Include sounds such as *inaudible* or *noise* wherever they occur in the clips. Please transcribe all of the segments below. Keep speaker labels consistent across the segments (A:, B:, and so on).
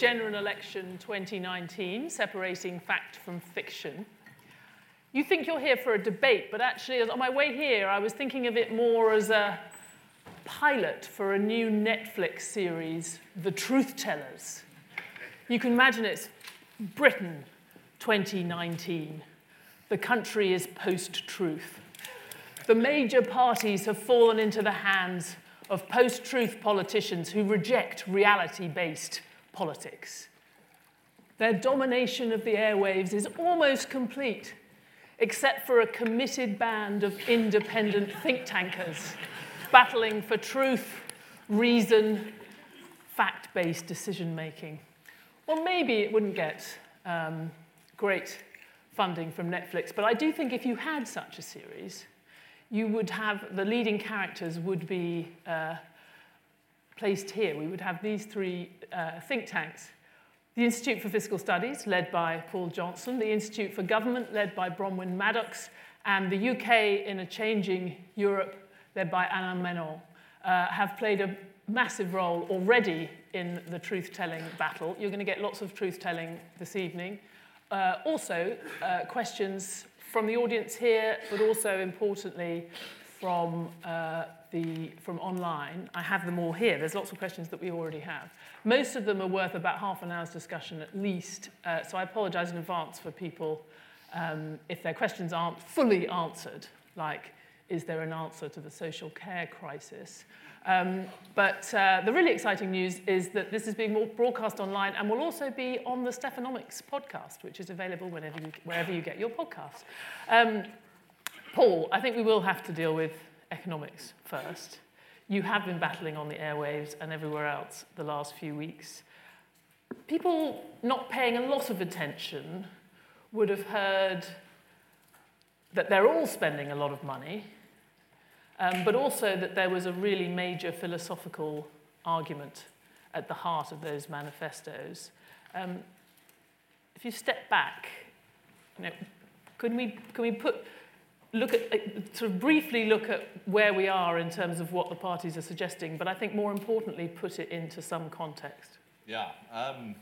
A: General Election 2019, Separating Fact from Fiction. You think you're here for a debate, but actually, on my way here, I was thinking of it more as a pilot for a new Netflix series, The Truth Tellers. You can imagine it's Britain 2019. The country is post truth. The major parties have fallen into the hands of post truth politicians who reject reality based politics. Their domination of the airwaves is almost complete, except for a committed band of independent think tankers battling for truth, reason, fact based decision making. Well, maybe it wouldn't get um, great funding from Netflix, but I do think if you had such a series, you would have the leading characters would be uh, placed here. We would have these three uh, think tanks. The Institute for Fiscal Studies, led by Paul Johnson, the Institute for Government, led by Bronwen Maddox, and the UK in a changing Europe, led by Anand Menon, uh, have played a massive role already in the truth-telling battle. You're going to get lots of truth-telling this evening. Uh, also, uh, questions from the audience here, but also importantly from, uh, the, from online. I have them all here. There's lots of questions that we already have. Most of them are worth about half an hour's discussion at least, uh, so I apologize in advance for people um, if their questions aren't fully answered, like is there an answer to the social care crisis? Um, but uh, the really exciting news is that this is being broadcast online and will also be on the Stephanomics podcast, which is available whenever you, wherever you get your podcasts. Um, Paul, I think we will have to deal with economics first. You have been battling on the airwaves and everywhere else the last few weeks. People not paying a lot of attention would have heard that they're all spending a lot of money um, but also that there was a really major philosophical argument at the heart of those manifestos. Um, if you step back, you know, can we, can we put, look at, sort of briefly look at where we are in terms of what the parties are suggesting, but I think more importantly, put it into some context?
B: Yeah. Um,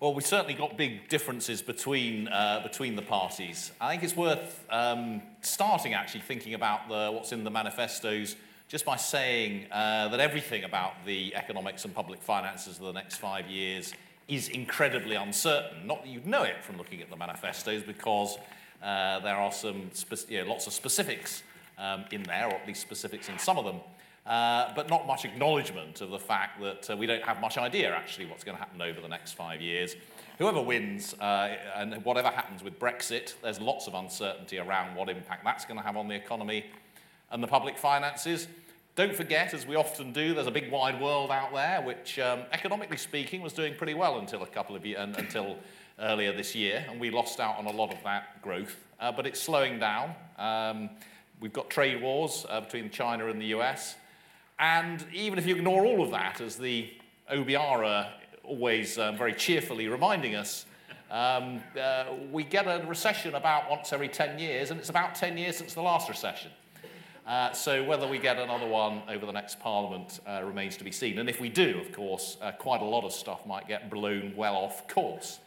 B: well, we certainly got big differences between, uh, between the parties. I think it's worth um, starting actually thinking about the, what's in the manifestos just by saying uh, that everything about the economics and public finances of the next five years is incredibly uncertain. Not that you'd know it from looking at the manifestos, because uh, there are some know, lots of specifics um, in there, or at least specifics in some of them. Uh, but not much acknowledgement of the fact that uh, we don't have much idea actually what's going to happen over the next five years. Whoever wins uh, and whatever happens with Brexit, there's lots of uncertainty around what impact that's going to have on the economy and the public finances. Don't forget, as we often do, there's a big wide world out there, which, um, economically speaking, was doing pretty well until a couple of years, until earlier this year, and we lost out on a lot of that growth. Uh, but it's slowing down. Um, we've got trade wars uh, between China and the US. And even if you ignore all of that, as the OBR are always um, very cheerfully reminding us, um, uh, we get a recession about once every 10 years, and it's about 10 years since the last recession. Uh, so whether we get another one over the next parliament uh, remains to be seen. And if we do, of course, uh, quite a lot of stuff might get blown well off course.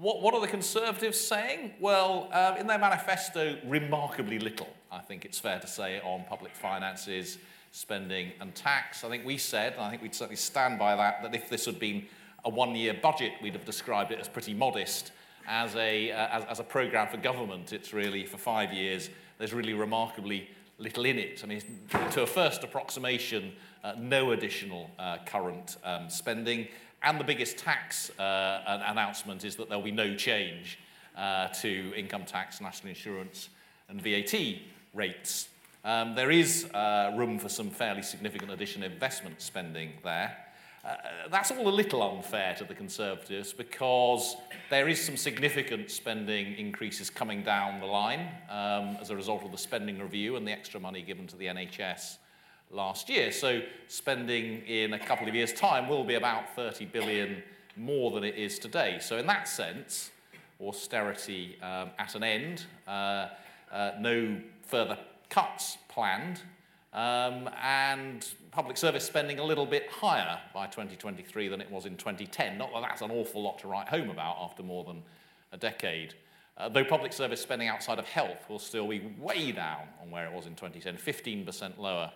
B: What, what are the Conservatives saying? Well, um, in their manifesto, remarkably little, I think it's fair to say, on public finances, spending and tax. I think we said, and I think we'd certainly stand by that, that if this had been a one-year budget, we'd have described it as pretty modest. As a, uh, as, as a program for government, it's really, for five years, there's really remarkably little in it. I mean, to a first approximation, uh, no additional uh, current um, spending. And the biggest tax uh, announcement is that there'll be no change uh, to income tax, national insurance, and VAT rates. Um, there is uh, room for some fairly significant additional investment spending there. Uh, that's all a little unfair to the Conservatives because there is some significant spending increases coming down the line um, as a result of the spending review and the extra money given to the NHS last year. So spending in a couple of years' time will be about 30 billion more than it is today. So in that sense, austerity um, at an end, uh, uh, no further cuts planned, um, and public service spending a little bit higher by 2023 than it was in 2010. Not that that's an awful lot to write home about after more than a decade. Uh, though public service spending outside of health will still be way down on where it was in 2010, 15% lower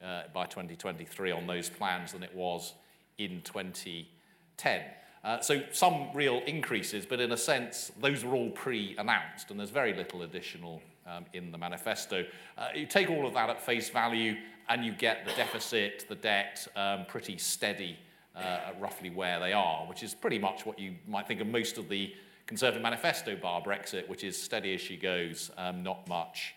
B: by 2023 on those plans than it was in 2010. Uh, so some real increases, but in a sense, those were all pre-announced, and there's very little additional um, in the manifesto. Uh, you take all of that at face value, and you get the deficit, the debt, um, pretty steady uh, roughly where they are, which is pretty much what you might think of most of the Conservative manifesto bar Brexit, which is steady as she goes, um, not much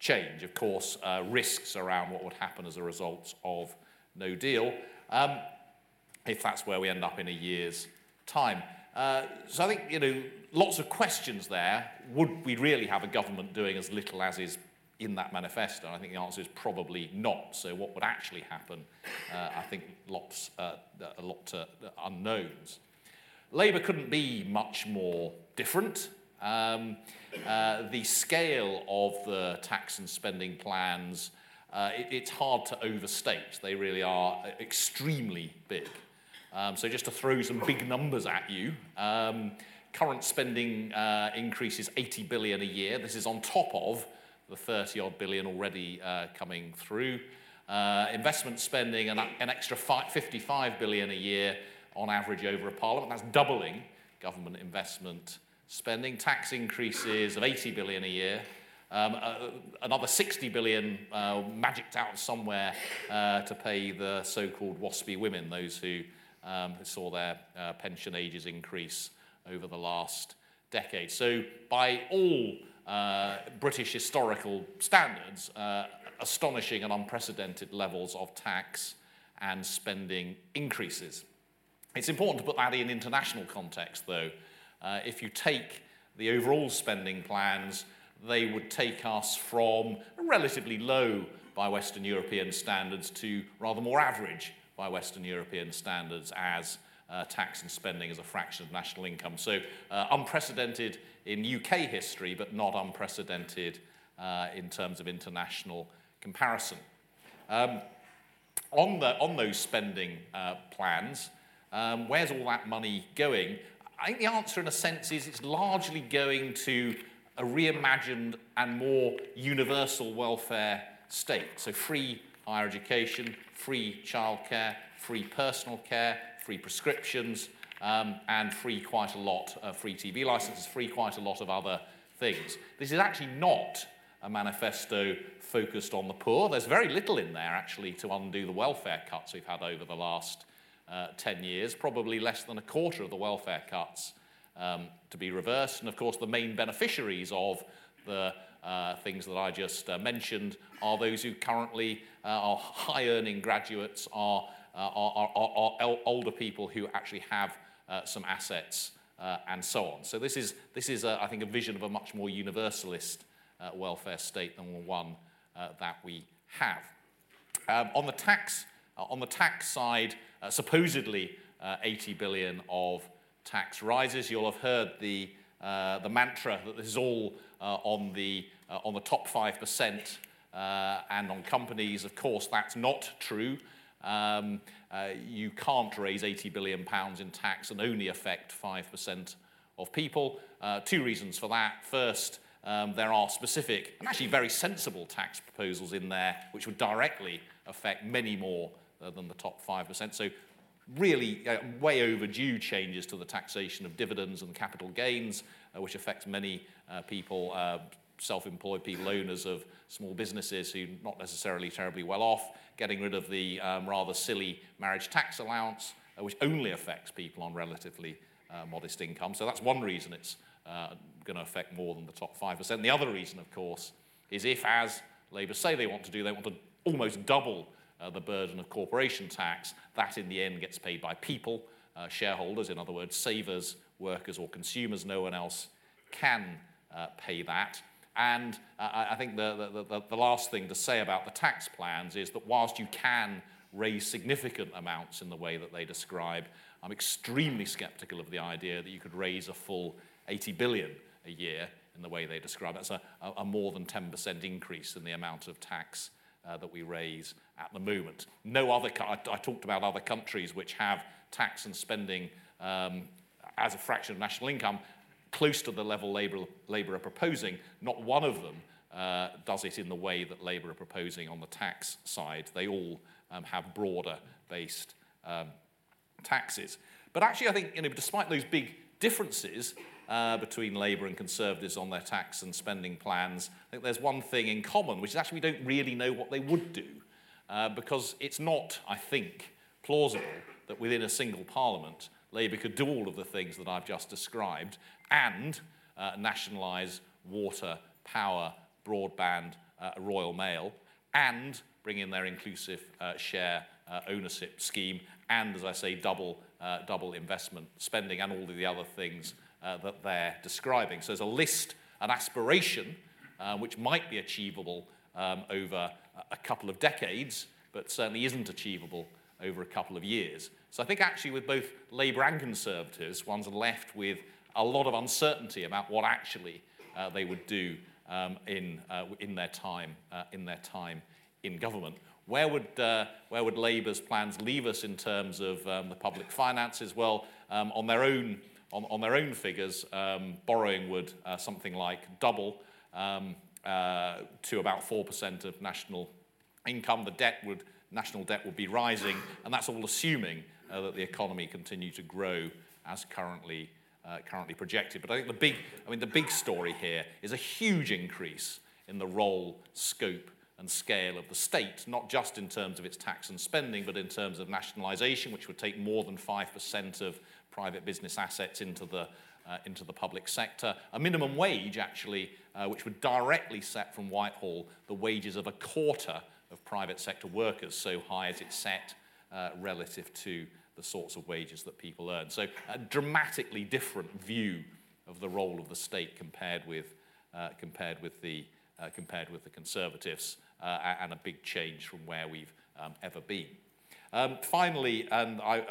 B: change. Of course, uh, risks around what would happen as a result of no deal, um, if that's where we end up in a year's time. Uh, so I think, you know, lots of questions there. Would we really have a government doing as little as is in that manifesto? And I think the answer is probably not. So what would actually happen? Uh, I think lots, uh, a lot uh, unknowns. Labour couldn't be much more different. Um, uh, the scale of the tax and spending plans, uh, it, it's hard to overstate. They really are extremely big. Um, so just to throw some big numbers at you, um, current spending uh, increases 80 billion a year. This is on top of the 30 odd billion already uh, coming through. Uh, investment spending an, an extra 55 billion a year on average over a parliament. That's doubling government investment spending. Tax increases of 80 billion a year. Um, uh, another 60 billion uh, magicked out somewhere uh, to pay the so-called WASPI women, those who um, saw their uh, pension ages increase over the last decade. So, by all uh, British historical standards, uh, astonishing and unprecedented levels of tax and spending increases. It's important to put that in international context, though. Uh, if you take the overall spending plans, they would take us from relatively low by Western European standards to rather more average by Western European standards as uh, tax and spending as a fraction of national income. So uh, unprecedented in UK history, but not unprecedented uh, in terms of international comparison. Um, on, the, on those spending uh, plans, um, where's all that money going? I think the answer, in a sense, is it's largely going to a reimagined and more universal welfare state. So free higher education, free childcare, free personal care, free prescriptions, um, and free quite a lot, uh, free TV licenses, free quite a lot of other things. This is actually not a manifesto focused on the poor. There's very little in there, actually, to undo the welfare cuts we've had over the last uh, 10 years, probably less than a quarter of the welfare cuts um, to be reversed. And of course, the main beneficiaries of the uh, things that I just uh, mentioned are those who currently uh, are high earning graduates, are, uh, are, are, are, older people who actually have uh, some assets and so on. So, this is, this is I think, a vision of a much more universalist welfare state than the one that we have. Um, on, the tax, on the tax side, supposedly 80 billion of tax rises. You'll have heard the, the mantra that this is all uh, on, the, uh, on the top 5% uh, and on companies. Of course, that's not true. Um, uh, you can't raise 80 billion pounds in tax and only affect 5% of people. Uh, two reasons for that. First, um, there are specific and actually very sensible tax proposals in there which would directly affect many more uh, than the top 5%. So really uh, way overdue changes to the taxation of dividends and capital gains, uh, which affects many uh, people, uh, self-employed people, owners of small businesses who are not necessarily terribly well off, getting rid of the um, rather silly marriage tax allowance, uh, which only affects people on relatively uh, modest income. So that's one reason it's going to affect more than the top 5%. The other reason, of course, is if, as Labour say they want to do, they want to almost double uh, the burden of corporation tax, that in the end gets paid by people, uh, shareholders, in other words, savers, workers, or consumers. No one else can uh, pay that. And uh, I think the, the, the, the last thing to say about the tax plans is that whilst you can raise significant amounts in the way that they describe, I'm extremely skeptical of the idea that you could raise a full 80 billion a year in the way they describe. That's a, a more than 10% increase in the amount of tax uh, that we raise at the moment. No other, I, I, talked about other countries which have tax and spending um, as a fraction of national income close to the level Labour, Labour are proposing. Not one of them uh, does it in the way that Labour are proposing on the tax side. They all um, have broader based um, taxes. But actually, I think, you know, despite those big differences uh, between Labour and Conservatives on their tax and spending plans, I think there's one thing in common, which is actually we don't really know what they would do. Uh, because it's not, I think, plausible that within a single parliament, Labour could do all of the things that I've just described and uh, nationalise water, power, broadband, uh, Royal Mail, and bring in their inclusive uh, share uh, ownership scheme, and, as I say, double, uh, double investment spending and all of the other things uh, that they're describing. So there's a list, an aspiration, uh, which might be achievable um, over a couple of decades, but certainly isn't achievable over a couple of years. So I think actually with both Labour and Conservatives, one's left with a lot of uncertainty about what actually uh, they would do um, in, uh, in, their time, uh, in their time in government. Where would, uh, where would Labour's plans leave us in terms of um, the public finances? Well, um, on, their own, on, on their own figures, um, borrowing would uh, something like double um, uh, to about 4% of national income. The debt would, national debt would be rising, and that's all assuming uh, that the economy continued to grow as currently, uh, currently projected. But I think the big, I mean, the big story here is a huge increase in the role, scope, and scale of the state, not just in terms of its tax and spending, but in terms of nationalisation, which would take more than 5% of private business assets into the, uh, into the public sector. A minimum wage, actually, uh, which would directly set from Whitehall the wages of a quarter of private sector workers, so high as it's set uh, relative to the sorts of wages that people earn. So a dramatically different view of the role of the state compared with, uh, compared with, the, uh, compared with the Conservatives uh, and a big change from where we've um, ever been. Um, finally, and I,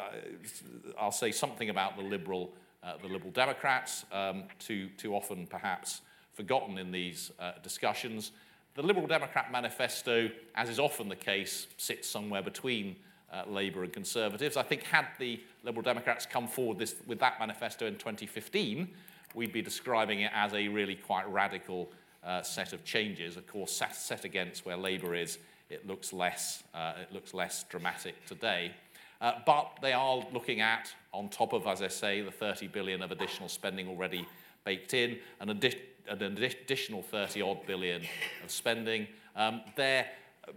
B: will say something about the Liberal, uh, the Liberal Democrats, um, too, too often perhaps forgotten in these uh, discussions. The Liberal Democrat manifesto, as is often the case, sits somewhere between uh, Labour and Conservatives. I think had the Liberal Democrats come forward this, with that manifesto in 2015, we'd be describing it as a really quite radical uh, set of changes. Of course, set, set against where Labour is, it looks less, uh, it looks less dramatic today. Uh, but they are looking at, on top of, as I say, the 30 billion of additional spending already baked in, an, addi- an additional 30 odd billion of spending. Um, they're,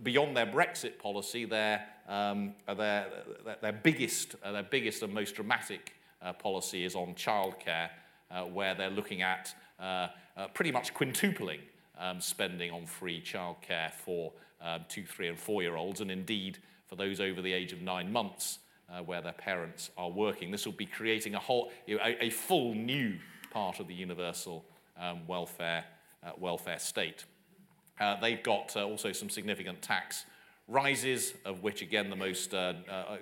B: beyond their Brexit policy, their, um, their, their, biggest, uh, their biggest and most dramatic uh, policy is on childcare, uh, where they're looking at uh, pretty much quintupling um, spending on free childcare for um, two, three, and four year olds, and indeed for those over the age of nine months uh, where their parents are working. This will be creating a whole, you know, a, a, full new part of the universal um, welfare, uh, welfare state. Uh, they've got uh, also some significant tax rises, of which, again, the most uh, uh,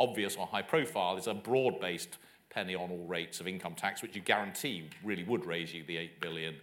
B: obvious or high profile is a broad based penny on all rates of income tax, which you guarantee really would raise you the 8 billion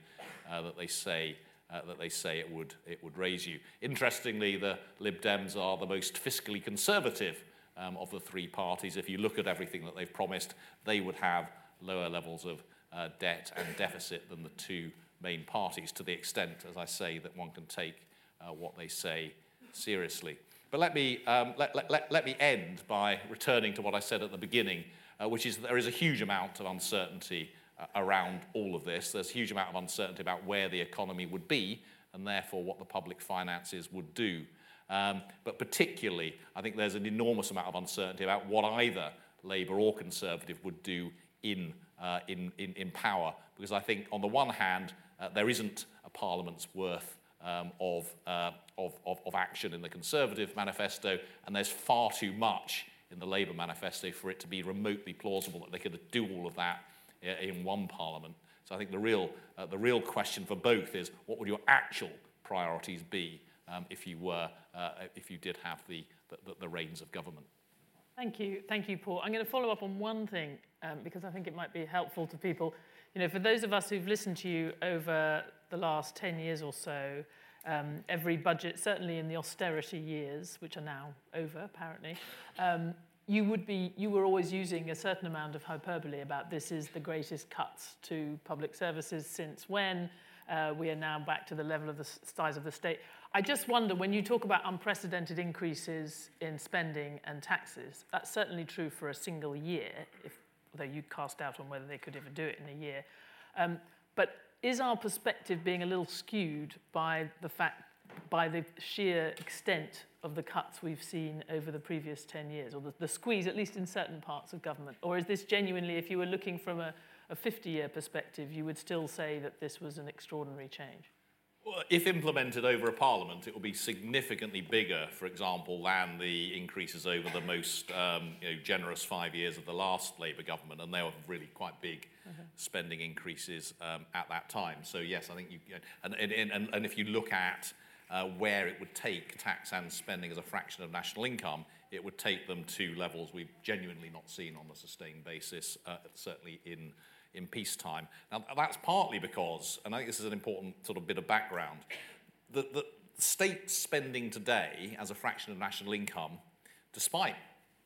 B: that they say uh, that they say it would, it would raise you. Interestingly, the Lib Dems are the most fiscally conservative um, of the three parties. If you look at everything that they've promised, they would have lower levels of uh, debt and deficit than the two main parties, to the extent, as I say, that one can take uh, what they say seriously. But let me, um, let, let, let, let me end by returning to what I said at the beginning, uh, which is that there is a huge amount of uncertainty around all of this. There's a huge amount of uncertainty about where the economy would be and therefore what the public finances would do. Um, but particularly, I think there's an enormous amount of uncertainty about what either Labour or Conservative would do in, uh, in, in, in power. Because I think, on the one hand, uh, there isn't a Parliament's worth um, of, uh, of, of, of action in the Conservative manifesto, and there's far too much in the Labour manifesto for it to be remotely plausible that they could do all of that in one parliament. So I think the real, uh, the real question for both is what would your actual priorities be um, if, you were, uh, if you did have the, the, the reins of government?
A: Thank you. Thank you, Paul. I'm going to follow up on one thing um, because I think it might be helpful to people. You know, for those of us who've listened to you over the last 10 years or so, Um, every budget, certainly in the austerity years, which are now over apparently, um, you would be you were always using a certain amount of hyperbole about this is the greatest cuts to public services since when uh, we are now back to the level of the size of the state. I just wonder when you talk about unprecedented increases in spending and taxes, that's certainly true for a single year, if, although you cast doubt on whether they could ever do it in a year. Um, but is our perspective being a little skewed by the fact, by the sheer extent of the cuts we've seen over the previous 10 years, or the, the squeeze, at least in certain parts of government? Or is this genuinely, if you were looking from a, a 50-year perspective, you would still say that this was an extraordinary change?
B: Well, if implemented over a parliament, it will be significantly bigger, for example, than the increases over the most um, you know, generous five years of the last Labour government, and they were really quite big mm-hmm. spending increases um, at that time. So yes, I think you, and, and, and, and if you look at uh, where it would take tax and spending as a fraction of national income, it would take them to levels we've genuinely not seen on a sustained basis, uh, certainly in in peacetime. Now, that's partly because, and I think this is an important sort of bit of background, that the state spending today as a fraction of national income, despite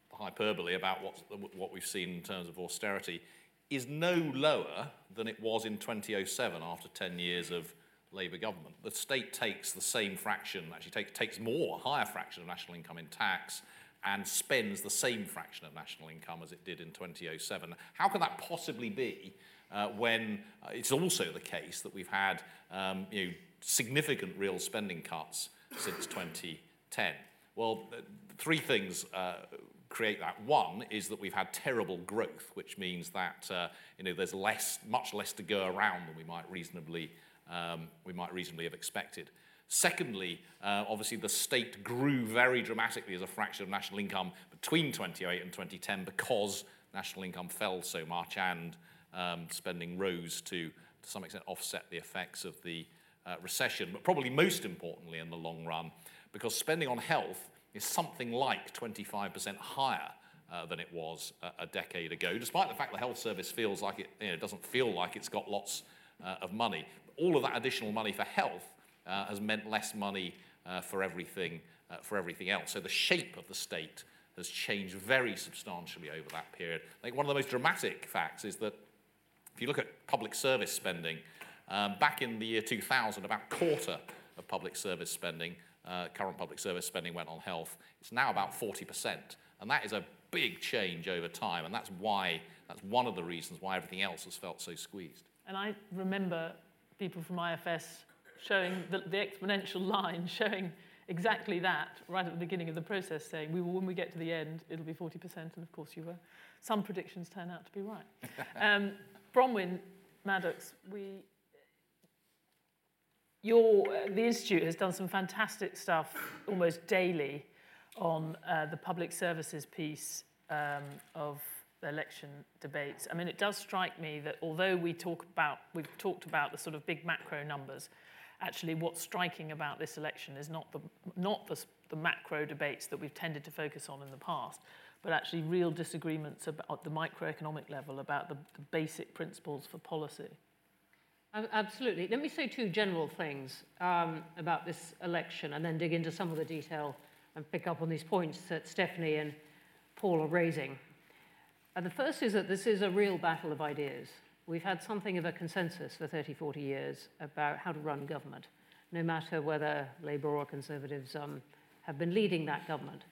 B: the hyperbole about what's, what we've seen in terms of austerity, is no lower than it was in 2007 after 10 years of Labour government. The state takes the same fraction, actually take, takes more, higher fraction of national income in tax, and spends the same fraction of national income as it did in 2007. How can that possibly be uh, when uh, it's also the case that we've had um, you know, significant real spending cuts since 2010? Well, uh, three things uh, create that. One is that we've had terrible growth, which means that uh, you know, there's less, much less to go around than we might reasonably, um, we might reasonably have expected. Secondly, uh, obviously the state grew very dramatically as a fraction of national income between 2008 and 2010 because national income fell so much and um, spending rose to, to some extent, offset the effects of the uh, recession. But probably most importantly in the long run, because spending on health is something like 25% higher uh, than it was a, a, decade ago, despite the fact the health service feels like it you know, doesn't feel like it's got lots uh, of money. All of that additional money for health uh, has meant less money uh, for, everything, uh, for everything else. So the shape of the state has changed very substantially over that period. I think one of the most dramatic facts is that if you look at public service spending, um, back in the year 2000, about a quarter of public service spending, uh, current public service spending went on health. It's now about 40%. And that is a big change over time. And that's why, that's one of the reasons why everything else has felt so squeezed.
A: And I remember people from IFS showing the, the exponential line showing exactly that right at the beginning of the process, saying we will, when we get to the end, it'll be 40%, and of course you were. Some predictions turn out to be right. *laughs* um, Bronwen Maddox, we, your, uh, the Institute has done some fantastic stuff almost daily on uh, the public services piece um, of election debates. I mean, it does strike me that although we talk about, we've talked about the sort of big macro numbers, actually what's striking about this election is not the, not the, the macro debates that we've tended to focus on in the past, but actually real disagreements about the microeconomic level about the, the basic principles for policy.
C: Absolutely. Let me say two general things um, about this election and then dig into some of the detail and pick up on these points that Stephanie and Paul are raising. And the first is that this is a real battle of ideas. We've had something of a consensus for 30, 40 years about how to run government, no matter whether Labour or Conservatives um, have been leading that government.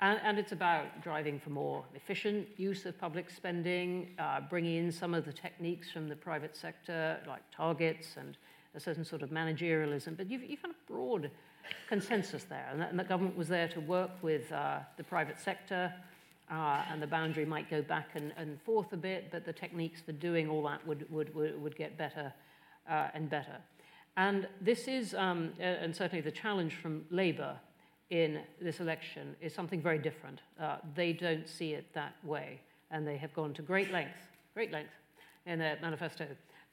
C: And, and, it's about driving for more efficient use of public spending, uh, bringing in some of the techniques from the private sector, like targets and a certain sort of managerialism. But you've, you've had a broad consensus there, and, that, and the government was there to work with uh, the private sector, uh, and the boundary might go back and, and forth a bit, but the techniques for doing all that would, would, would, would get better uh, and better. And this is, um, and certainly the challenge from Labour in this election is something very different. Uh, they don't see it that way, and they have gone to great length, great length in their manifesto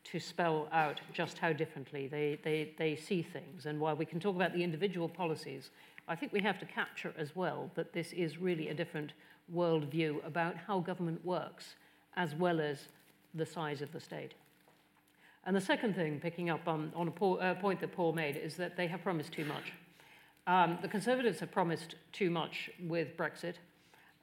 C: to spell out just how differently they, they, they see things. And while we can talk about the individual policies, I think we have to capture as well that this is really a different worldview about how government works, as well as the size of the state. And the second thing, picking up on, on a uh, point that Paul made, is that they have promised too much. Um, the Conservatives have promised too much with Brexit,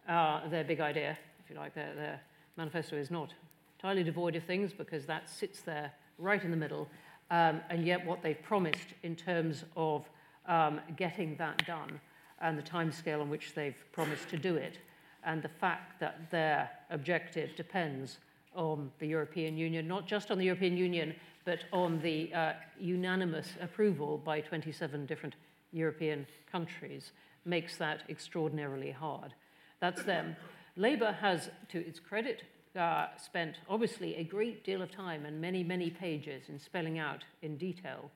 C: uh, their big idea, if you like, their, their manifesto is not entirely devoid of things because that sits there right in the middle. Um, and yet, what they've promised in terms of um, getting that done and the timescale on which they've promised to do it, and the fact that their objective depends on the European Union, not just on the European Union, but on the uh, unanimous approval by 27 different European countries, makes that extraordinarily hard. That's them. Labour has, to its credit, uh, spent obviously a great deal of time and many, many pages in spelling out in detail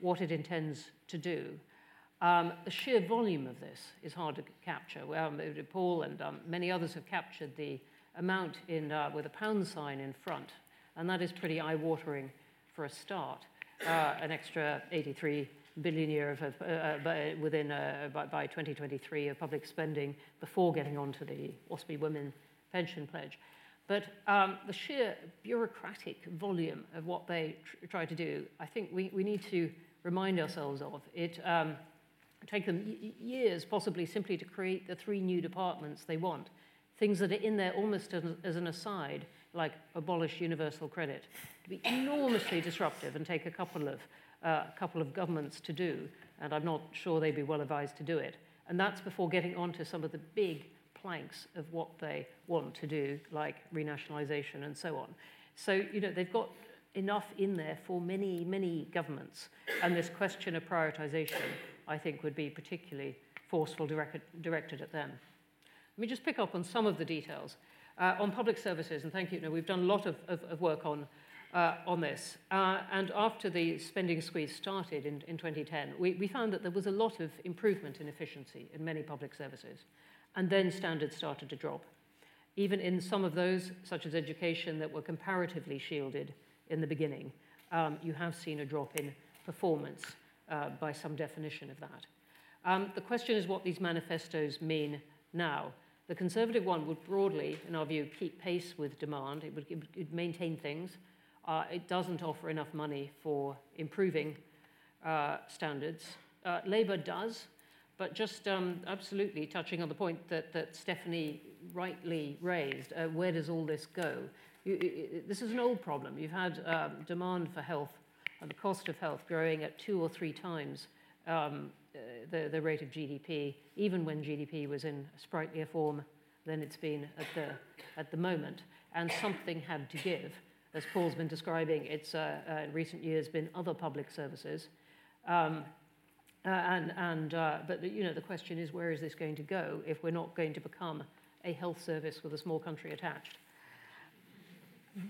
C: what it intends to do. Um, the sheer volume of this is hard to capture. Well, Paul and um, many others have captured the amount in, uh, with a pound sign in front, and that is pretty eye-watering for a start. Uh, an extra 83 billion year of, uh, uh within uh, by, by 2023 of public spending before getting on to the WASPI Women Pension Pledge. But um, the sheer bureaucratic volume of what they tr try to do, I think we, we need to remind ourselves of. It um, take them years, possibly, simply to create the three new departments they want. Things that are in there almost as, an aside, like abolish universal credit, to be enormously disruptive and take a couple of, uh, couple of governments to do. And I'm not sure they'd be well advised to do it. And that's before getting on to some of the big planks of what they want to do, like renationalisation and so on. So, you know, they've got enough in there for many, many governments. And this question of prioritisation, I think, would be particularly forceful direct, directed at them. Let me just pick up on some of the details. Uh, on public services, and thank you, you know, we've done a lot of, of, of work on, uh, on this. Uh, and after the spending squeeze started in, in 2010, we, we found that there was a lot of improvement in efficiency in many public services and then standards started to drop. Even in some of those, such as education, that were comparatively shielded in the beginning, um, you have seen a drop in performance uh, by some definition of that. Um, the question is what these manifestos mean now. The Conservative one would broadly, in our view, keep pace with demand. It would, it would maintain things. Uh, it doesn't offer enough money for improving uh, standards. Uh, Labour does, but just um, absolutely touching on the point that, that Stephanie rightly raised, uh, where does all this go? You, it, this is an old problem. You've had um, demand for health and the cost of health growing at two or three times um, the, the rate of GDP, even when GDP was in a sprightlier form than it's been at the, at the moment. And something had to give. As Paul's been describing, it's uh, uh, in recent years been other public services. Um, uh, and, and, uh, but you know, the question is, where is this going to go if we're not going to become a health service with a small country attached?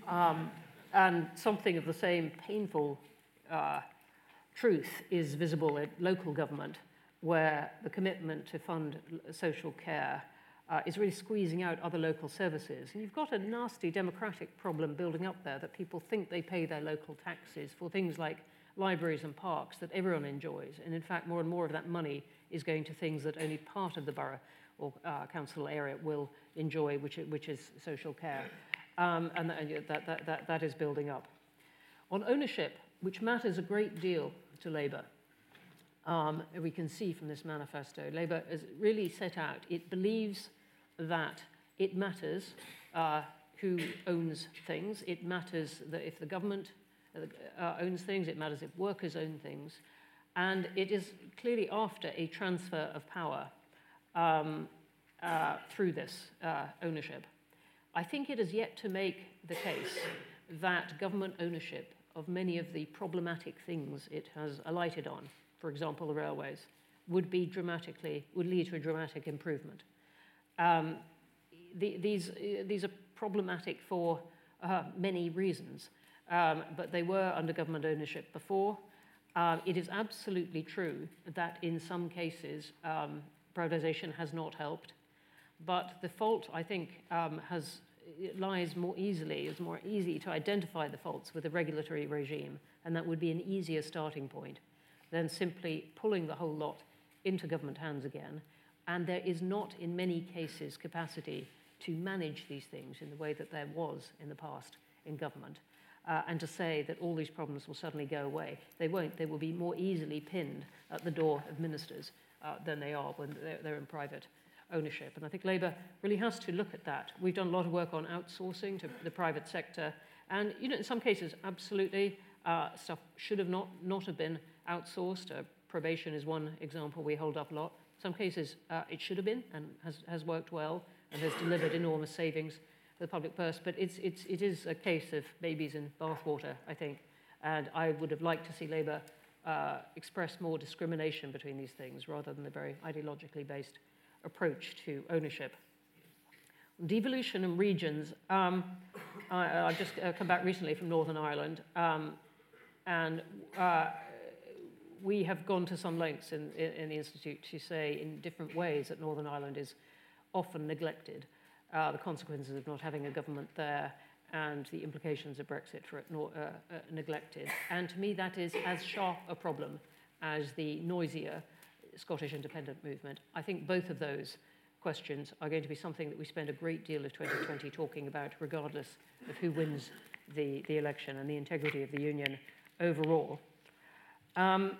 C: Um, and something of the same painful uh, truth is visible at local government, where the commitment to fund social care uh, is really squeezing out other local services. And you've got a nasty democratic problem building up there that people think they pay their local taxes for things like libraries and parks that everyone enjoys. And in fact, more and more of that money is going to things that only part of the borough or uh, council area will enjoy, which, which is social care. Um, and that, that, that, that is building up. On ownership, which matters a great deal to Labour, um, we can see from this manifesto, Labour has really set out, it believes that it matters uh, who owns things. It matters that if the government uh, owns things, it matters if workers own things. And it is clearly after a transfer of power um, uh, through this uh, ownership. I think it is yet to make the case that government ownership of many of the problematic things it has alighted on, for example, the railways, would be dramatically, would lead to a dramatic improvement. Um, the, these, these are problematic for uh, many reasons um, but they were under government ownership before. Um, it is absolutely true that in some cases um, privatization has not helped, but the fault, I think, um, has lies more easily, is more easy to identify the faults with a regulatory regime, and that would be an easier starting point than simply pulling the whole lot into government hands again. And there is not, in many cases, capacity to manage these things in the way that there was in the past in government. uh, and to say that all these problems will suddenly go away. They won't. They will be more easily pinned at the door of ministers uh, than they are when they're, they're in private ownership. And I think Labour really has to look at that. We've done a lot of work on outsourcing to the private sector. And, you know, in some cases, absolutely, uh, stuff should have not, not have been outsourced. Uh, probation is one example we hold up a lot. In some cases, uh, it should have been and has, has worked well and has delivered enormous savings for the public purse. But it's, it's, it is a case of babies in bathwater, I think. And I would have liked to see Labour uh, express more discrimination between these things rather than the very ideologically based approach to ownership. Devolution and regions. Um, I, I just uh, come back recently from Northern Ireland, um, and uh, we have gone to some lengths in, in, in, the Institute to say in different ways that Northern Ireland is often neglected. Uh, the consequences of not having a government there and the implications of Brexit for it uh, uh, neglected. And to me, that is as sharp a problem as the noisier Scottish independent movement. I think both of those questions are going to be something that we spend a great deal of 2020 talking about, regardless of who wins the, the election and the integrity of the union overall. Um,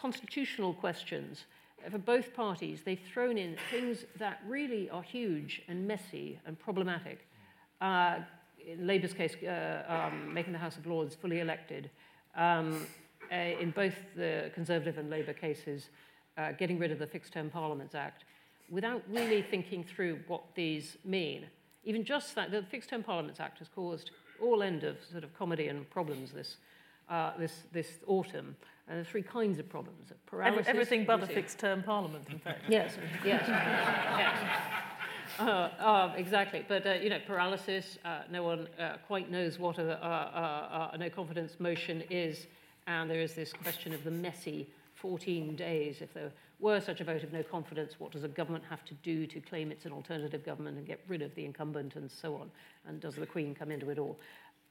C: constitutional questions. Uh, for both parties, they've thrown in things that really are huge and messy and problematic. Uh, in Labour's case, uh, um, making the House of Lords fully elected. Um, uh, in both the Conservative and Labour cases, uh, getting rid of the Fixed Term Parliaments Act without really thinking through what these mean. Even just that, the Fixed Term Parliaments Act has caused all end of sort of comedy and problems this, uh, this, this autumn. And there are three kinds of problems.
A: Paralysis, Everything but a fixed term parliament, in fact. *laughs*
C: yes, yes, yes. *laughs* Uh, uh, exactly, but uh, you know, paralysis. Uh, no one uh, quite knows what a, a, a, a no confidence motion is, and there is this question of the messy 14 days. If there were such a vote of no confidence, what does a government have to do to claim it's an alternative government and get rid of the incumbent and so on? And does the Queen come into it all?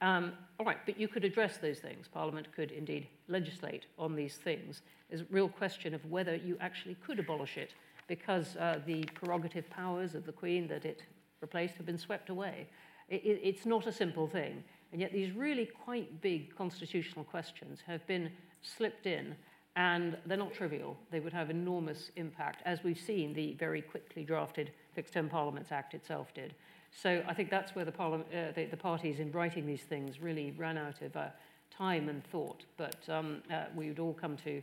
C: Um, all right, but you could address those things. Parliament could indeed legislate on these things. There's a real question of whether you actually could abolish it because uh, the prerogative powers of the Queen that it replaced have been swept away. It, it, it's not a simple thing. And yet these really quite big constitutional questions have been slipped in and they're not trivial. They would have enormous impact, as we've seen the very quickly drafted Fixed Term Parliaments Act itself did. So I think that's where the, uh, the, the, parties in writing these things really ran out of uh, time and thought. But um, uh, we would all come to,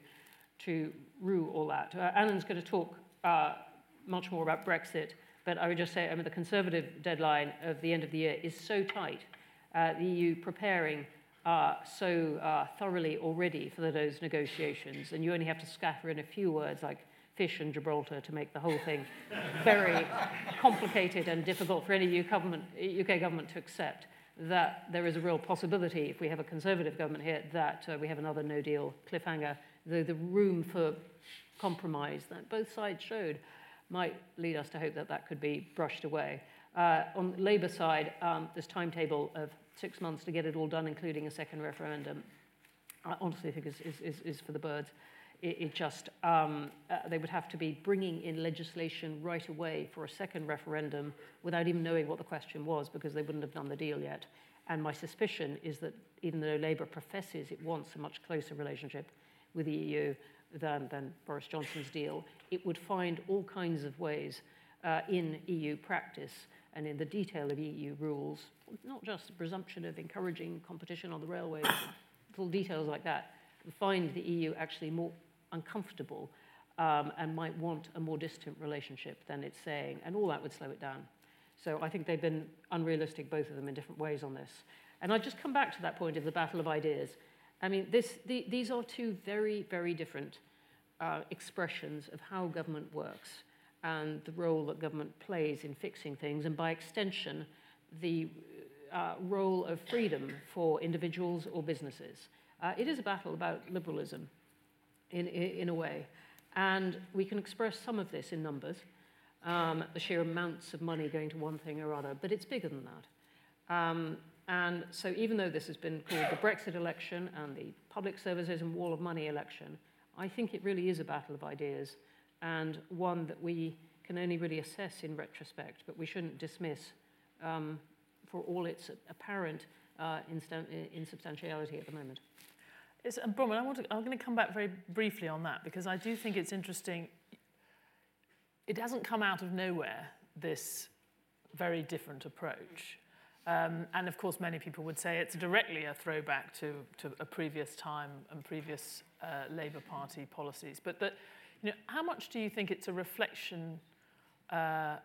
C: to rue all that. Uh, Alan's going to talk uh, much more about Brexit, but I would just say I mean, the Conservative deadline of the end of the year is so tight. Uh, the EU preparing uh, so uh, thoroughly already for those negotiations, and you only have to scatter in a few words like fish and Gibraltar to make the whole thing very complicated and difficult for any UK government, UK government to accept that there is a real possibility, if we have a Conservative government here, that uh, we have another no deal cliffhanger. The, the room for compromise that both sides showed might lead us to hope that that could be brushed away. Uh, on the Labour side, um, this timetable of six months to get it all done, including a second referendum, I honestly think is, is, is, is for the birds. It, it just, um, uh, they would have to be bringing in legislation right away for a second referendum without even knowing what the question was because they wouldn't have done the deal yet. And my suspicion is that even though Labour professes it wants a much closer relationship with the EU than, than Boris Johnson's deal, it would find all kinds of ways uh, in EU practice and in the detail of EU rules, not just the presumption of encouraging competition on the railways, little details like that, find the EU actually more uncomfortable um, and might want a more distant relationship than it's saying, and all that would slow it down. So I think they've been unrealistic, both of them, in different ways on this. And I'll just come back to that point of the battle of ideas. I mean, this, the, these are two very, very different uh, expressions of how government works and the role that government plays in fixing things, and by extension, the uh, role of freedom for individuals or businesses. Uh, it is a battle about liberalism in, in, a way. And we can express some of this in numbers, um, the sheer amounts of money going to one thing or other, but it's bigger than that. Um, and so even though this has been called the Brexit election and the public services and wall of money election, I think it really is a battle of ideas and one that we can only really assess in retrospect, but we shouldn't dismiss um, for all its apparent uh, insubstantiality at the moment.
A: It's, and Bronwen, I want to, I'm going to come back very briefly on that because I do think it's interesting. It hasn't come out of nowhere, this very different approach. Um, and of course, many people would say it's directly a throwback to, to a previous time and previous uh, Labour Party policies. But that, You know, how much do you think it's a reflection uh,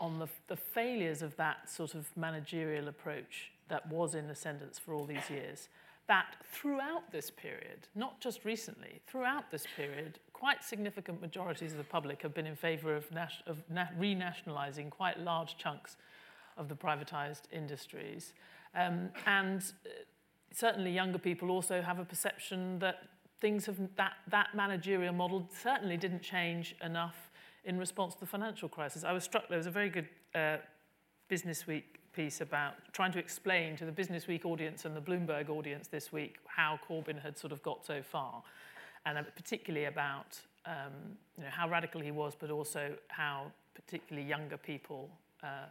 A: on the, the failures of that sort of managerial approach that was in ascendance for all these years? That throughout this period, not just recently, throughout this period, quite significant majorities of the public have been in favour of, nas- of na- renationalising quite large chunks of the privatised industries. Um, and uh, certainly younger people also have a perception that things have, that, that managerial model certainly didn't change enough in response to the financial crisis. I was struck, there was a very good uh, Business Week piece about trying to explain to the Business Week audience and the Bloomberg audience this week how Corbyn had sort of got so far, and uh, particularly about um, you know, how radical he was, but also how particularly younger people uh,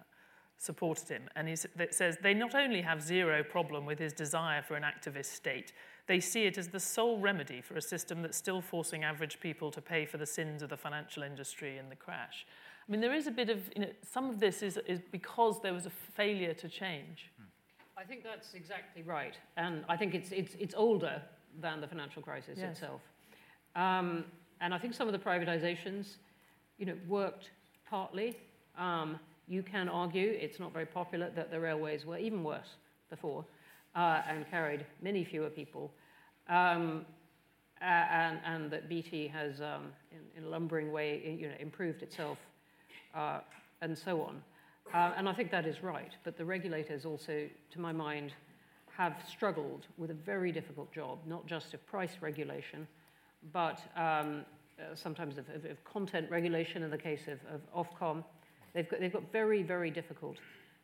A: supported him. And it says they not only have zero problem with his desire for an activist state, they see it as the sole remedy for a system that's still forcing average people to pay for the sins of the financial industry and the crash. I mean, there is a bit of, you know, some of this is, is because there was a failure to change.
C: I think that's exactly right. And I think it's, it's, it's older than the financial crisis yes. itself. Um, and I think some of the privatizations, you know, worked partly. Um, you can argue, it's not very popular, that the railways were even worse before uh, and carried many fewer people. Um, and, and, that BT has, um, in, in, a lumbering way, you know, improved itself, uh, and so on. Uh, and I think that is right. But the regulators also, to my mind, have struggled with a very difficult job, not just of price regulation, but um, uh, sometimes of, of, of, content regulation in the case of, of Ofcom, They've got, they've got very, very difficult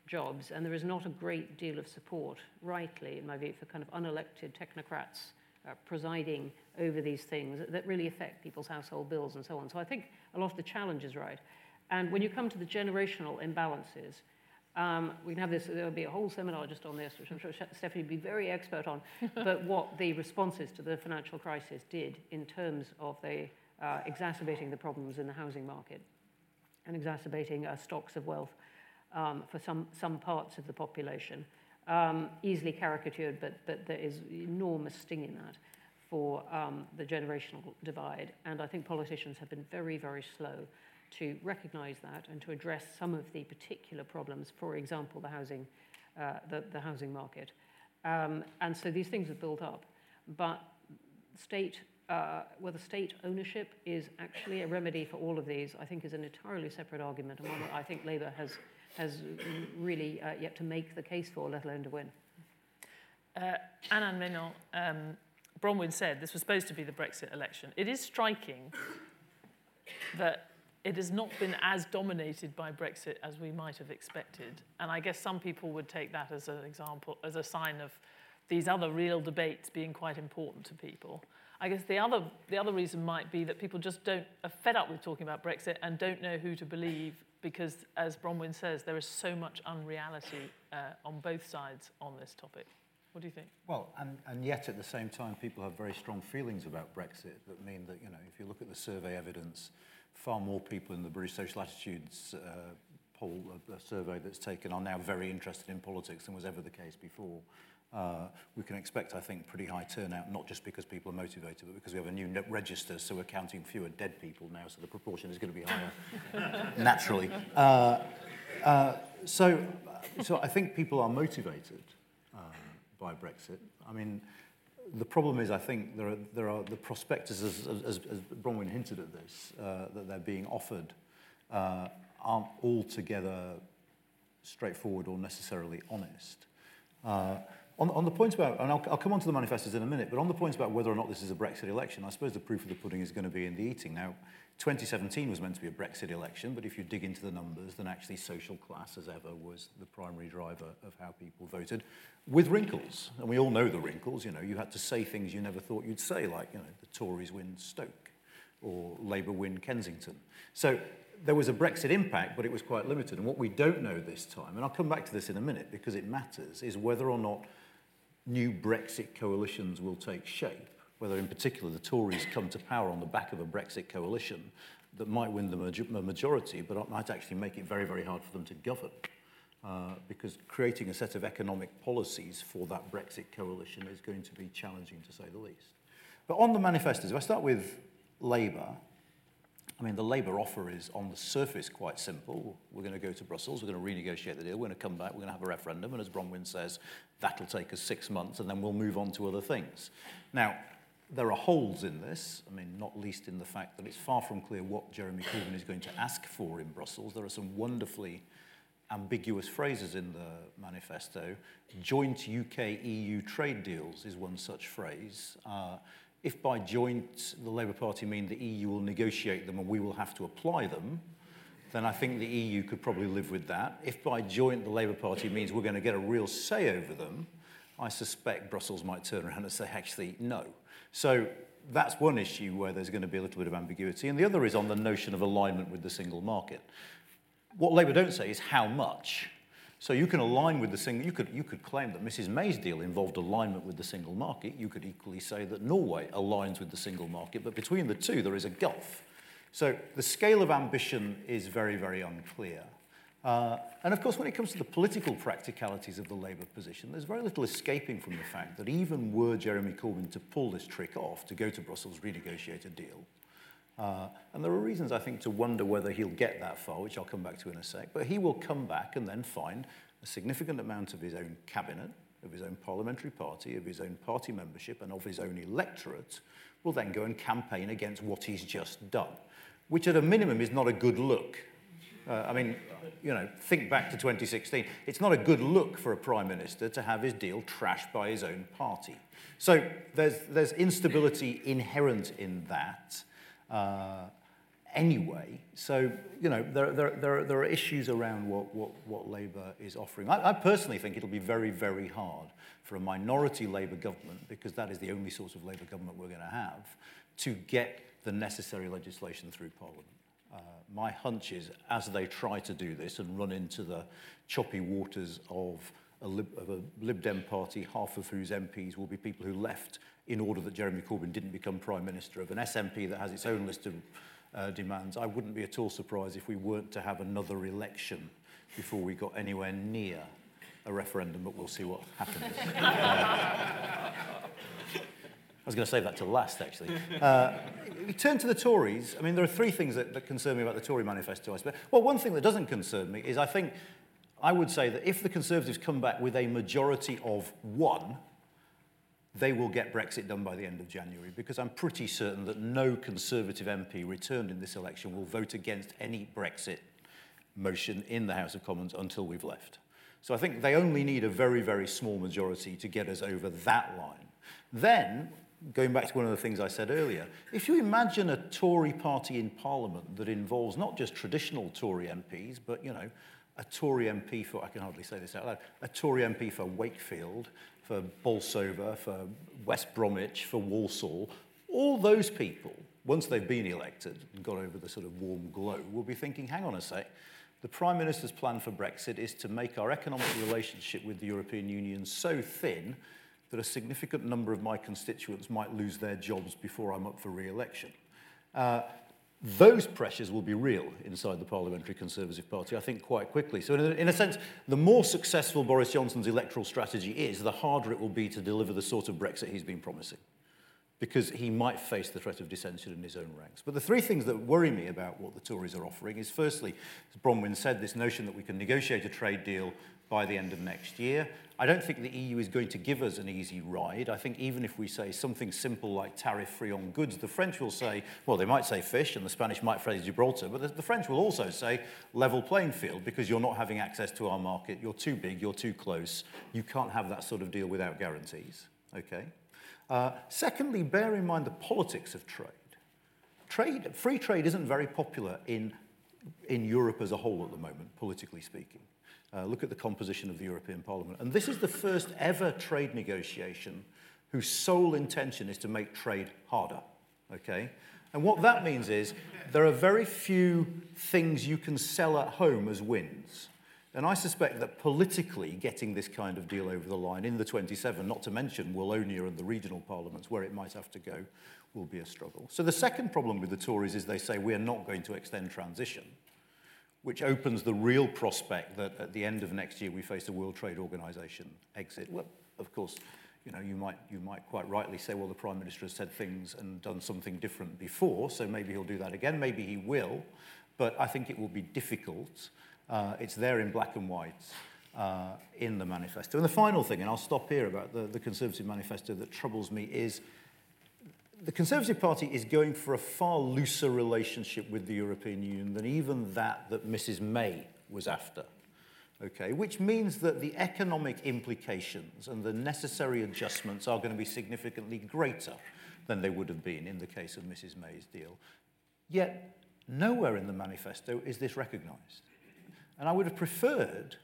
C: jobs, and there is not a great deal of support, rightly, in my view, for kind of unelected technocrats uh, presiding over these things that really affect people's household bills and so on. So I think a lot of the challenge is right. And when you come to the generational imbalances, um, we can have this, there'll be a whole seminar just on this, which I'm sure Stephanie would be very expert on, *laughs* but what the responses to the financial crisis did in terms of the uh, exacerbating the problems in the housing market and exacerbating uh, stocks of wealth um, for some, some parts of the population. Um, easily caricatured, but, but there is enormous sting in that for um, the generational divide. And I think politicians have been very, very slow to recognize that and to address some of the particular problems, for example, the housing, uh, the, the housing market. Um, and so these things have built up. But state uh, whether state ownership is actually a remedy for all of these, I think is an entirely separate argument, and one that I think Labour has, has really uh, yet to make the case for, let alone to win.
A: Uh, Anand Menon, um, Bronwen said this was supposed to be the Brexit election. It is striking that it has not been as dominated by Brexit as we might have expected. And I guess some people would take that as an example, as a sign of these other real debates being quite important to people. I guess the other, the other reason might be that people just don't, are fed up with talking about Brexit and don't know who to believe because, as Bronwyn says, there is so much unreality uh, on both sides on this topic. What do you think?
D: Well, and, and yet at the same time, people have very strong feelings about Brexit that mean that, you know, if you look at the survey evidence, far more people in the British Social Attitudes uh, poll, a, a survey that's taken, are now very interested in politics than was ever the case before. Uh, we can expect, I think, pretty high turnout, not just because people are motivated, but because we have a new register, so we're counting fewer dead people now, so the proportion is going to be higher, *laughs* naturally. Uh, uh, so, so I think people are motivated uh, by Brexit. I mean, the problem is, I think, there are, there are the prospectors, as, as, as Bronwen hinted at this, uh, that they're being offered uh, aren't altogether straightforward or necessarily honest. On, on the point about, and I'll, I'll come on to the manifestos in a minute, but on the point about whether or not this is a Brexit election, I suppose the proof of the pudding is going to be in the eating. Now, 2017 was meant to be a Brexit election, but if you dig into the numbers, then actually social class, as ever, was the primary driver of how people voted, with wrinkles. And we all know the wrinkles. You know, you had to say things you never thought you'd say, like, you know, the Tories win Stoke or Labour win Kensington. So there was a Brexit impact, but it was quite limited. And what we don't know this time, and I'll come back to this in a minute because it matters, is whether or not new Brexit coalitions will take shape, whether in particular the Tories come to power on the back of a Brexit coalition that might win the majority, but might actually make it very, very hard for them to govern. Uh, because creating a set of economic policies for that Brexit coalition is going to be challenging, to say the least. But on the manifestos, if I start with Labour, I mean, the Labour offer is on the surface quite simple. We're going to go to Brussels, we're going to renegotiate the deal, we're going to come back, we're going to have a referendum, and as Bronwyn says, that'll take us six months, and then we'll move on to other things. Now, there are holes in this, I mean, not least in the fact that it's far from clear what Jeremy Corbyn is going to ask for in Brussels. There are some wonderfully ambiguous phrases in the manifesto. Joint UK EU trade deals is one such phrase. Uh, If by joint the Labour Party mean the EU will negotiate them and we will have to apply them, then I think the EU could probably live with that. If by joint the Labour Party means we're going to get a real say over them, I suspect Brussels might turn around and say, actually, no. So that's one issue where there's going to be a little bit of ambiguity. And the other is on the notion of alignment with the single market. What Labour don't say is how much. So you can align with the single, you could, you could claim that Mrs May's deal involved alignment with the single market. You could equally say that Norway aligns with the single market, but between the two there is a gulf. So the scale of ambition is very, very unclear. Uh, and of course, when it comes to the political practicalities of the Labour position, there's very little escaping from the fact that even were Jeremy Corbyn to pull this trick off, to go to Brussels, renegotiate a deal, uh, and there are reasons, I think, to wonder whether he'll get that far, which I'll come back to in a sec. But he will come back and then find a significant amount of his own cabinet, of his own parliamentary party, of his own party membership, and of his own electorate will then go and campaign against what he's just done, which at a minimum is not a good look. Uh, I mean, you know, think back to 2016. It's not a good look for a prime minister to have his deal trashed by his own party. So there's, there's instability inherent in that uh, anyway. So, you know, there, there, there, are, there are issues around what, what, what Labour is offering. I, I personally think it'll be very, very hard for a minority Labour government, because that is the only sort of Labour government we're going to have, to get the necessary legislation through Parliament. Uh, my hunch is, as they try to do this and run into the choppy waters of a, Lib, of a Lib Dem party, half of whose MPs will be people who left in order that Jeremy Corbyn didn't become Prime Minister, of an SNP that has its own list of uh, demands, I wouldn't be at all surprised if we weren't to have another election before we got anywhere near a referendum, but we'll see what happens. uh, *laughs* I was going to save that to last, actually. Uh, we turn to the Tories. I mean, there are three things that, that concern me about the Tory manifesto, I suppose. Well, one thing that doesn't concern me is I think I would say that if the Conservatives come back with a majority of one, they will get Brexit done by the end of January because I'm pretty certain that no Conservative MP returned in this election will vote against any Brexit motion in the House of Commons until we've left. So I think they only need a very, very small majority to get us over that line. Then, going back to one of the things I said earlier, if you imagine a Tory party in Parliament that involves not just traditional Tory MPs, but, you know, a Tory MP for, I can hardly say this out loud, a Tory MP for Wakefield, for Bolsover, for West Bromwich, for Walsall, all those people, once they've been elected and got over the sort of warm glow, will be thinking, hang on a sec, the Prime Minister's plan for Brexit is to make our economic relationship with the European Union so thin that a significant number of my constituents might lose their jobs before I'm up for re-election. Uh, those pressures will be real inside the Parliamentary Conservative Party, I think, quite quickly. So, in a, in a sense, the more successful Boris Johnson's electoral strategy is, the harder it will be to deliver the sort of Brexit he's been promising, because he might face the threat of dissension in his own ranks. But the three things that worry me about what the Tories are offering is, firstly, as Bronwyn said, this notion that we can negotiate a trade deal by the end of next year. I don't think the EU is going to give us an easy ride. I think even if we say something simple like tariff-free on goods, the French will say, well, they might say fish, and the Spanish might phrase Gibraltar, but the, the French will also say level playing field because you're not having access to our market, you're too big, you're too close, you can't have that sort of deal without guarantees, okay? Uh, secondly, bear in mind the politics of trade. Trade, free trade isn't very popular in, in Europe as a whole at the moment, politically speaking. Uh, look at the composition of the European Parliament. And this is the first ever trade negotiation whose sole intention is to make trade harder. Okay? And what that means is there are very few things you can sell at home as wins. And I suspect that politically getting this kind of deal over the line in the 27, not to mention Wallonia and the regional parliaments where it might have to go, will be a struggle. So the second problem with the Tories is they say we are not going to extend transition, which opens the real prospect that at the end of next year we face a World Trade Organization exit. Well, of course, you know, you might, you might quite rightly say, well, the Prime Minister has said things and done something different before, so maybe he'll do that again, maybe he will, but I think it will be difficult. Uh, it's there in black and white uh, in the manifesto. And the final thing, and I'll stop here about the, the Conservative manifesto that troubles me is the Conservative Party is going for a far looser relationship with the European Union than even that that Mrs May was after. Okay, which means that the economic implications and the necessary adjustments are going to be significantly greater than they would have been in the case of Mrs May's deal. Yet nowhere in the manifesto is this recognised. And I would have preferred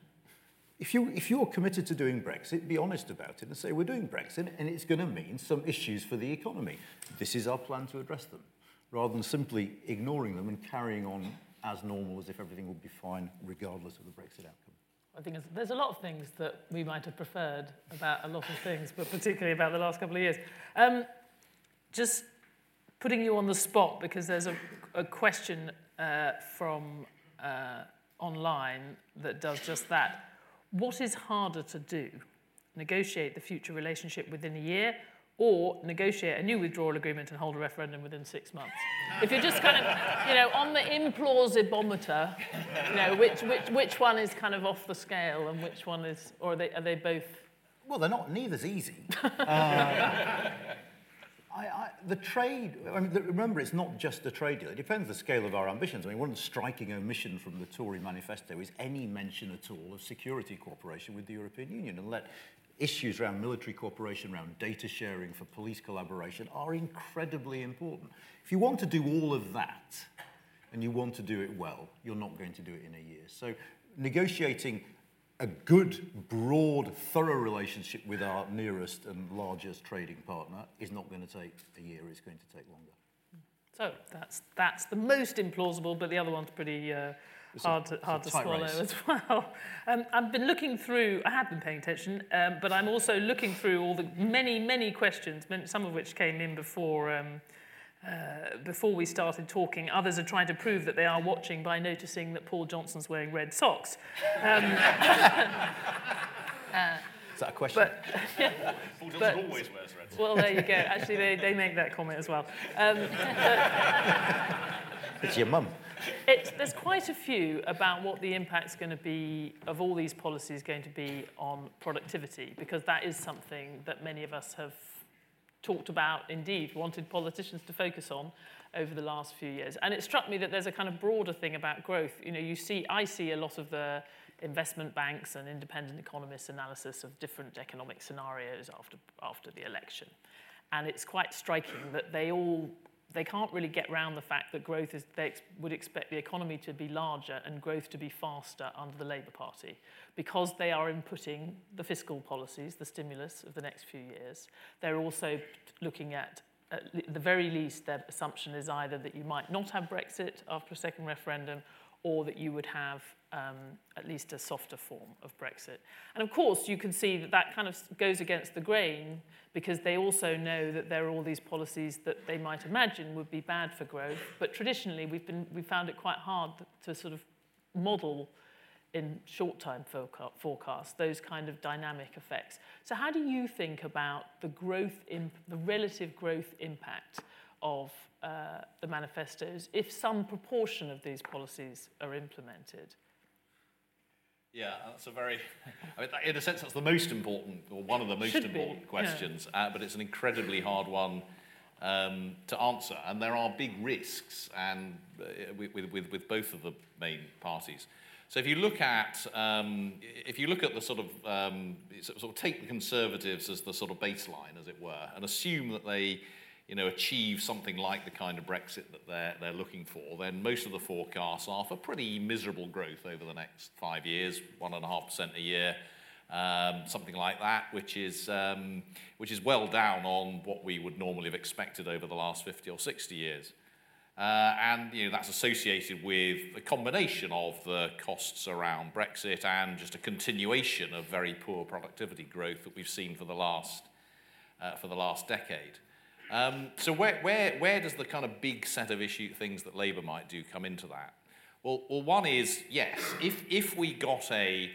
D: if, you, if you're committed to doing Brexit, be honest about it and say, we're doing Brexit and it's going to mean some issues for the economy. This is our plan to address them, rather than simply ignoring them and carrying on as normal as if everything would be fine regardless of the Brexit outcome.
A: I think there's a lot of things that we might have preferred about a lot of things, but particularly about the last couple of years. Um, just putting you on the spot because there's a, a question uh, from uh, online that does just that. What is harder to do? Negotiate the future relationship within a year or negotiate a new withdrawal agreement and hold a referendum within six months. If you're just kind of, you know, on the implausibometer, you know, which, which, which one is kind of off the scale and which one is, or are they, are they both?
D: Well, they're not, neither's easy. uh, *laughs* the trade, I mean, the, remember, it's not just a trade deal. It depends on the scale of our ambitions. I mean, one striking omission from the Tory manifesto is any mention at all of security cooperation with the European Union and let issues around military cooperation, around data sharing for police collaboration are incredibly important. If you want to do all of that and you want to do it well, you're not going to do it in a year. So negotiating a good, broad, thorough relationship with our nearest and largest trading partner is not going to take a year, it's going to take longer.
A: So that's, that's the most implausible, but the other one's pretty uh, hard, a, to, hard to swallow race. as well. Um, I've been looking through, I have been paying attention, um, but I'm also looking through all the many, many questions, some of which came in before. Um, uh, before we started talking, others are trying to prove that they are watching by noticing that Paul Johnson's wearing red socks. Um,
D: uh, *laughs* Is that a question? But,
B: yeah, *laughs* Paul Johnson but, always wears red socks.
A: Well, there you go. Actually, they, they make that comment as well. Um,
D: it's your mum.
A: It, there's quite a few about what the impact's going to be of all these policies going to be on productivity, because that is something that many of us have talked about, indeed, wanted politicians to focus on over the last few years. And it struck me that there's a kind of broader thing about growth. You know, you see, I see a lot of the investment banks and independent economists' analysis of different economic scenarios after, after the election. And it's quite striking that they all they can't really get around the fact that growth is, they ex would expect the economy to be larger and growth to be faster under the Labour Party because they are inputting the fiscal policies, the stimulus of the next few years. They're also looking at, at the very least, their assumption is either that you might not have Brexit after a second referendum or that you would have um, at least a softer form of Brexit. And of course, you can see that that kind of goes against the grain because they also know that there are all these policies that they might imagine would be bad for growth. But traditionally, we've, been, we found it quite hard to sort of model in short-term forecasts those kind of dynamic effects. So how do you think about the growth, the relative growth impact of uh, the manifestos if some proportion of these policies are implemented?
B: Yeah, that's a very, *laughs* I mean, in a sense, that's the most important, or one of the most Should important be, questions, yeah. uh, but it's an incredibly hard one um, to answer. And there are big risks and, uh, with, with, with both of the main parties. So if you look at, um, if you look at the sort of, um, sort of take the Conservatives as the sort of baseline, as it were, and assume that they you know, achieve something like the kind of Brexit that they're, they're looking for, then most of the forecasts are for pretty miserable growth over the next five years, 1.5% a year, um, something like that, which is, um, which is well down on what we would normally have expected over the last 50 or 60 years. Uh, and you know, that's associated with a combination of the costs around Brexit and just a continuation of very poor productivity growth that we've seen for the last, uh, for the last decade. Um, so where, where, where does the kind of big set of issue things that Labour might do come into that? Well, well one is, yes, if, if we got a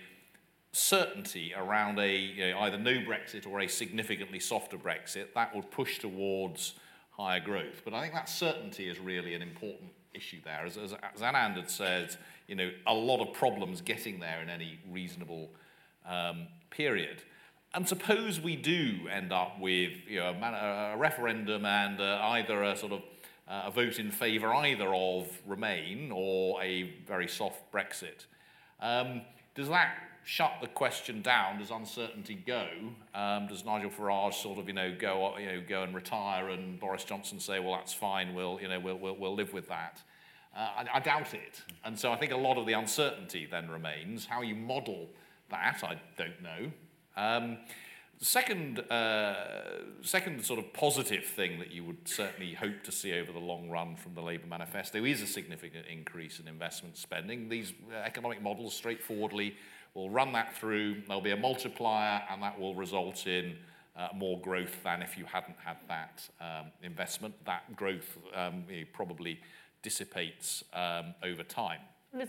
B: certainty around a you know, either no Brexit or a significantly softer Brexit, that would push towards higher growth. But I think that certainty is really an important issue there. As, as, as Anand had said, you know, a lot of problems getting there in any reasonable um, period. And suppose we do end up with you know, a, a referendum and uh, either a sort of uh, a vote in favour either of Remain or a very soft Brexit. Um, does that shut the question down? Does uncertainty go? Um, does Nigel Farage sort of you know go you know go and retire, and Boris Johnson say, well that's fine, we'll you know we'll we'll, we'll live with that? Uh, I, I doubt it. And so I think a lot of the uncertainty then remains. How you model that, I don't know. Um, second, uh, second sort of positive thing that you would certainly hope to see over the long run from the Labour manifesto is a significant increase in investment spending. These economic models straightforwardly will run that through, there'll be a multiplier, and that will result in uh, more growth than if you hadn't had that um, investment. That growth um, probably dissipates um, over time.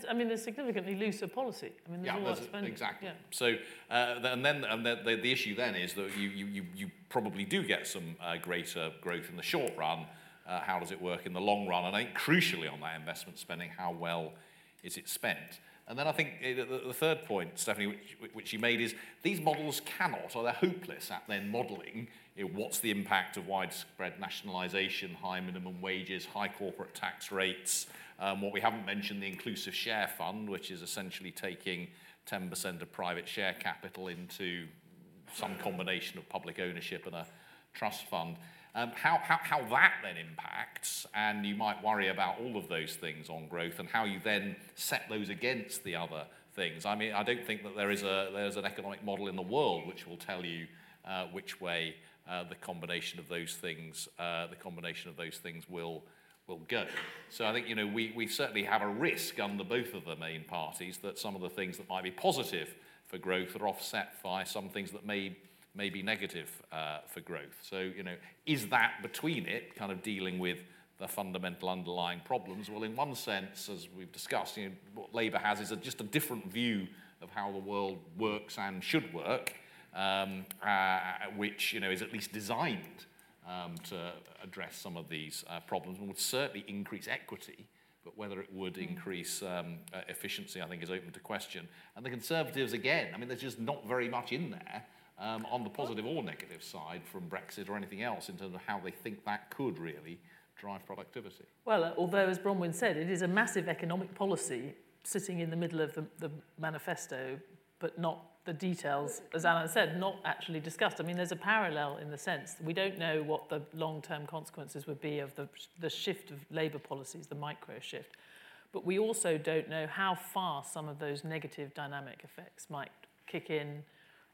A: I mean, there's significantly looser policy. I mean, there's
B: yeah,
A: a lot spending.
B: Exactly. Yeah. So, uh, and then and the, the, the, issue then is that you, you, you probably do get some uh, greater growth in the short run. Uh, how does it work in the long run? And I think crucially on that investment spending, how well is it spent? And then I think the, the third point, Stephanie, which, which you made is these models cannot, or they're hopeless at then modelling you know, what's the impact of widespread nationalisation, high minimum wages, high corporate tax rates, um, what we haven't mentioned, the inclusive share fund, which is essentially taking 10% of private share capital into some combination of public ownership and a trust fund. Um, how, how, how that then impacts, and you might worry about all of those things on growth and how you then set those against the other things. I mean, I don't think that there is a, there's an economic model in the world which will tell you uh, which way uh, the combination of those things, uh, the combination of those things will will go. So I think, you know, we, we certainly have a risk under both of the main parties that some of the things that might be positive for growth are offset by some things that may, may be negative uh, for growth. So, you know, is that between it kind of dealing with the fundamental underlying problems? Well, in one sense, as we've discussed, you know, what Labour has is a, just a different view of how the world works and should work, um, uh, which, you know, is at least designed um, to address some of these uh, problems and would certainly increase equity, but whether it would mm. increase um, uh, efficiency, I think, is open to question. And the Conservatives, again, I mean, there's just not very much in there um, on the positive or negative side from Brexit or anything else in terms of how they think that could really drive productivity.
A: Well, uh, although, as Bronwen said, it is a massive economic policy sitting in the middle of the, the manifesto, but not the details, as Alan said, not actually discussed. I mean, there's a parallel in the sense we don't know what the long-term consequences would be of the, the shift of labour policies, the micro shift. But we also don't know how far some of those negative dynamic effects might kick in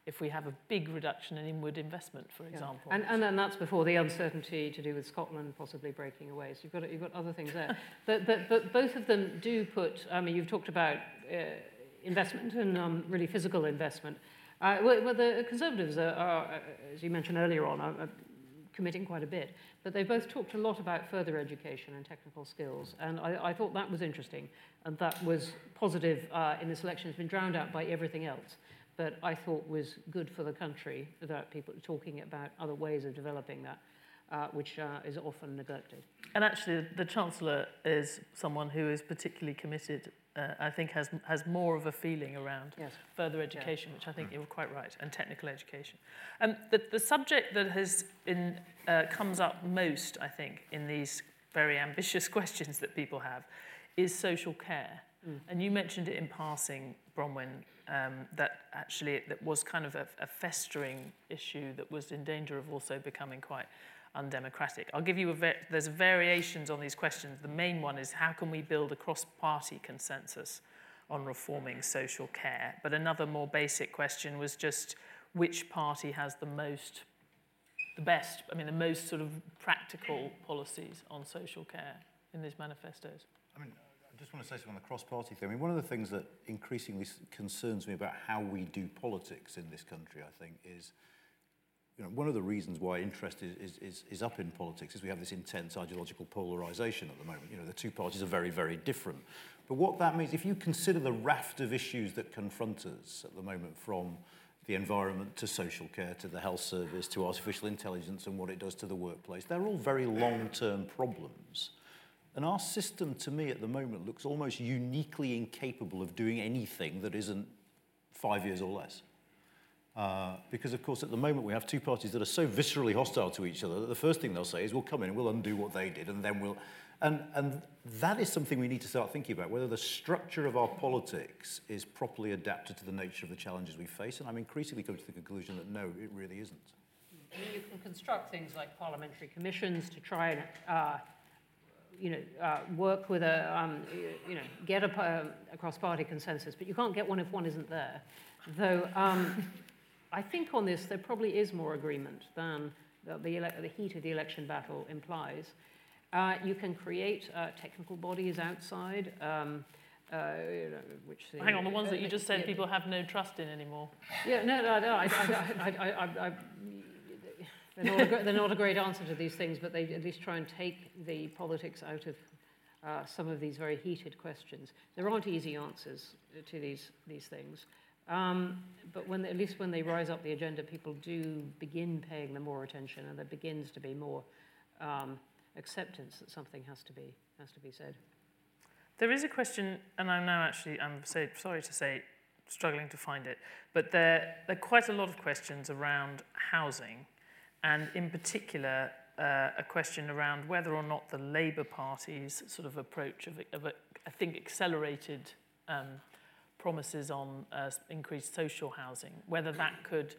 A: if we have a big reduction in inward investment, for example.
C: Yeah. And, and that's before the uncertainty to do with Scotland possibly breaking away. So you've got, you've got other things there. *laughs* but, but, but both of them do put, I mean, you've talked about uh, investment and um, really physical investment. Uh, well, well, the Conservatives are, are, as you mentioned earlier on, are, are committing quite a bit, but they both talked a lot about further education and technical skills, and I, I thought that was interesting, and that was positive uh, in this election. It's been drowned out by everything else, but I thought was good for the country that people talking about other ways of developing that, uh, which uh, is often neglected.
A: And actually, the Chancellor is someone who is particularly committed. Uh, I think has has more of a feeling around yes. further education, yeah. which I think mm. you're quite right, and technical education. Um, the the subject that has in uh, comes up most, I think, in these very ambitious *laughs* questions that people have, is social care. Mm. And you mentioned it in passing, Bronwyn, um, that actually it, that was kind of a, a festering issue that was in danger of also becoming quite undemocratic. I'll give you a there's variations on these questions. The main one is how can we build a cross-party consensus on reforming social care? But another more basic question was just which party has the most, the best, I mean, the most sort of practical policies on social care. in these manifestos.
D: I mean, just want to say something on the cross-party thing. I mean, one of the things that increasingly concerns me about how we do politics in this country, I think, is you know, one of the reasons why interest is, is, is, is up in politics is we have this intense ideological polarization at the moment. You know, the two parties are very, very different. But what that means, if you consider the raft of issues that confront us at the moment from the environment to social care to the health service to artificial intelligence and what it does to the workplace, they're all very long-term problems. And our system, to me, at the moment, looks almost uniquely incapable of doing anything that isn't five years or less. Uh, because, of course, at the moment we have two parties that are so viscerally hostile to each other that the first thing they'll say is, we'll come in and we'll undo what they did, and then we'll. And, and that is something we need to start thinking about whether the structure of our politics is properly adapted to the nature of the challenges we face. And I'm increasingly coming to the conclusion that no, it really isn't.
C: You can construct things like parliamentary commissions to try and uh, you know, uh, work with a, um, you know, get a, a cross-party consensus, but you can't get one if one isn't there. Though um, I think on this there probably is more agreement than the, the, the heat of the election battle implies. Uh, you can create uh, technical bodies outside. Um, uh, which
A: the, Hang on, the ones that you just said people have no trust in anymore.
C: Yeah, no, no, no. I, I, I, I they're not, a, they're not a great answer to these things, but they at least try and take the politics out of uh, some of these very heated questions. There aren't easy answers to these, these things. Um, but when, at least when they rise up the agenda, people do begin paying them more attention, and there begins to be more um, acceptance that something has to be has to be said.
A: There is a question, and I'm now actually I'm sorry to say struggling to find it, but there there are quite a lot of questions around housing, and in particular uh, a question around whether or not the Labour Party's sort of approach of, of a, I think accelerated. Um, promises on uh, increased social housing, whether that could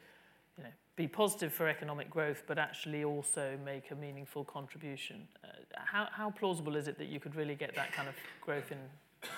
A: you know, be positive for economic growth, but actually also make a meaningful contribution. Uh, how, how plausible is it that you could really get that kind of growth in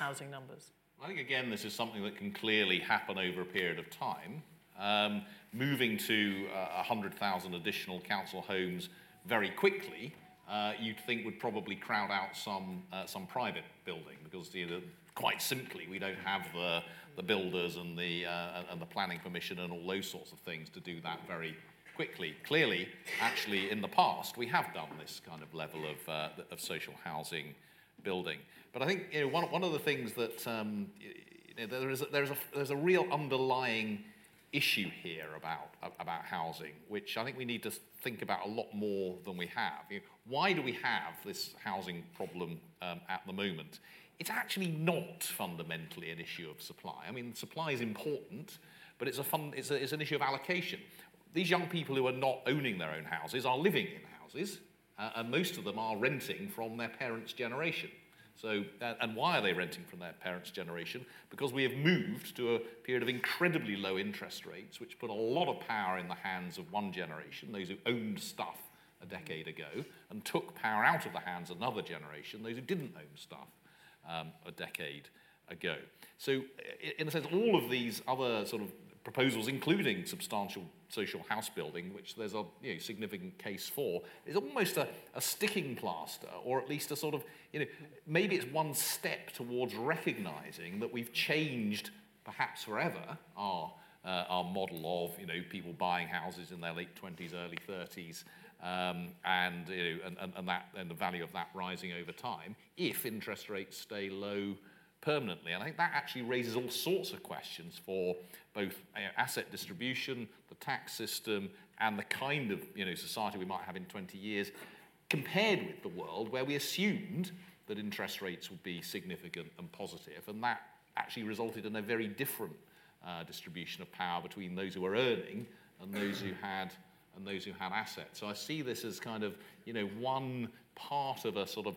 A: housing numbers?
B: I think, again, this is something that can clearly happen over a period of time. Um, moving to uh, 100,000 additional council homes very quickly, uh, you'd think would probably crowd out some, uh, some private building because you know, quite simply, we don't have the, the builders and the, uh, and the planning permission and all those sorts of things to do that very quickly. Clearly, actually, in the past, we have done this kind of level of, uh, of social housing building. But I think you know, one, one of the things that um, you know, there is a, there's, a, there's a real underlying issue here about, about housing, which I think we need to think about a lot more than we have. You know, why do we have this housing problem um, at the moment? it's actually not fundamentally an issue of supply. I mean, supply is important, but it's, a fun, it's, a, it's an issue of allocation. These young people who are not owning their own houses are living in houses, uh, and most of them are renting from their parents' generation. So, uh, and why are they renting from their parents' generation? Because we have moved to a period of incredibly low interest rates, which put a lot of power in the hands of one generation, those who owned stuff a decade ago, and took power out of the hands of another generation, those who didn't own stuff um, a decade ago. So, in a sense, all of these other sort of proposals, including substantial social house building, which there's a you know, significant case for, is almost a, a sticking plaster, or at least a sort of, you know, maybe it's one step towards recognizing that we've changed, perhaps forever, our, uh, our model of, you know, people buying houses in their late 20s, early 30s, um, and, you know, and, and, and, that, and the value of that rising over time if interest rates stay low permanently. And I think that actually raises all sorts of questions for both asset distribution, the tax system, and the kind of you know, society we might have in 20 years compared with the world where we assumed that interest rates would be significant and positive, and that actually resulted in a very different uh, distribution of power between those who were earning and those who had and those who had assets. So I see this as kind of, you know, one part of a sort of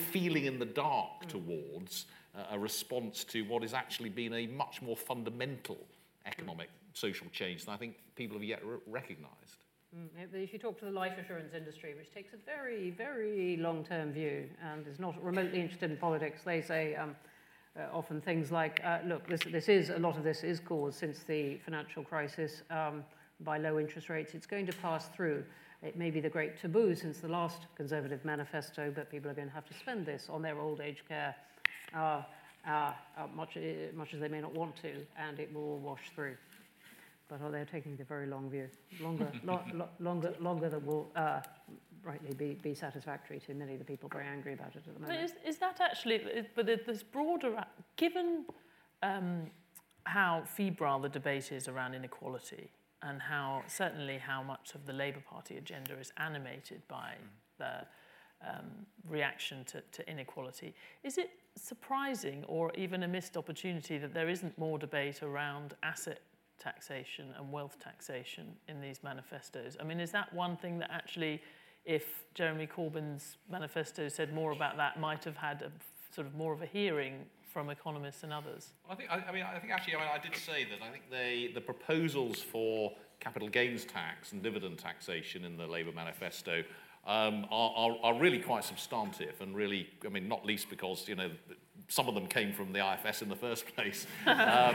B: feeling in the dark mm. towards uh, a response to what has actually been a much more fundamental economic social change than I think people have yet re- recognized.
C: Mm, if you talk to the life assurance industry, which takes a very, very long-term view and is not remotely interested in politics, they say um, uh, often things like, uh, look, this, this is, a lot of this is caused since the financial crisis. Um, by low interest rates. It's going to pass through. It may be the great taboo since the last Conservative manifesto, but people are going to have to spend this on their old age care, uh, uh, uh, much, uh, much as they may not want to, and it will all wash through. But oh, they're taking the very long view, longer, *laughs* lo, lo, longer, longer than will uh, rightly be, be satisfactory to many of the people very angry about it at the moment.
A: Is, is that actually, but this broader, given um, how febrile the debate is around inequality and how certainly how much of the Labour Party agenda is animated by mm. the um, reaction to, to inequality. Is it surprising or even a missed opportunity that there isn't more debate around asset taxation and wealth taxation in these manifestos? I mean, is that one thing that actually, if Jeremy Corbyn's manifesto said more about that, might have had a sort of more of a hearing from economists and others.
B: Well, I think, I, I, mean, I think actually, I, mean, I did say that I think they, the proposals for capital gains tax and dividend taxation in the Labour manifesto um, are, are, are really quite substantive and really, I mean, not least because, you know, some of them came from the IFS in the first *laughs* place. um, uh,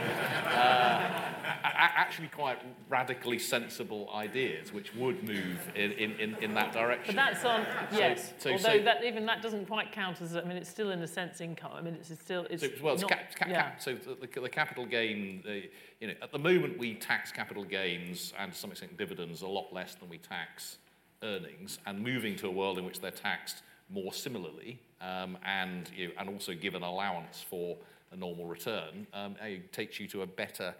B: actually quite radically sensible ideas which would move in, in, in that direction.
A: But that's on, yes, so, although so, that, even that doesn't quite count as, I mean, it's still in a sense income. I mean, it's still, it's
B: so, well, it's
A: not,
B: cap, cap, yeah. cap, so the, the capital gain, uh, you know, at the moment we tax capital gains and to some extent dividends a lot less than we tax earnings and moving to a world in which they're taxed more similarly um, and, you know, and also give an allowance for a normal return um, it takes you to a better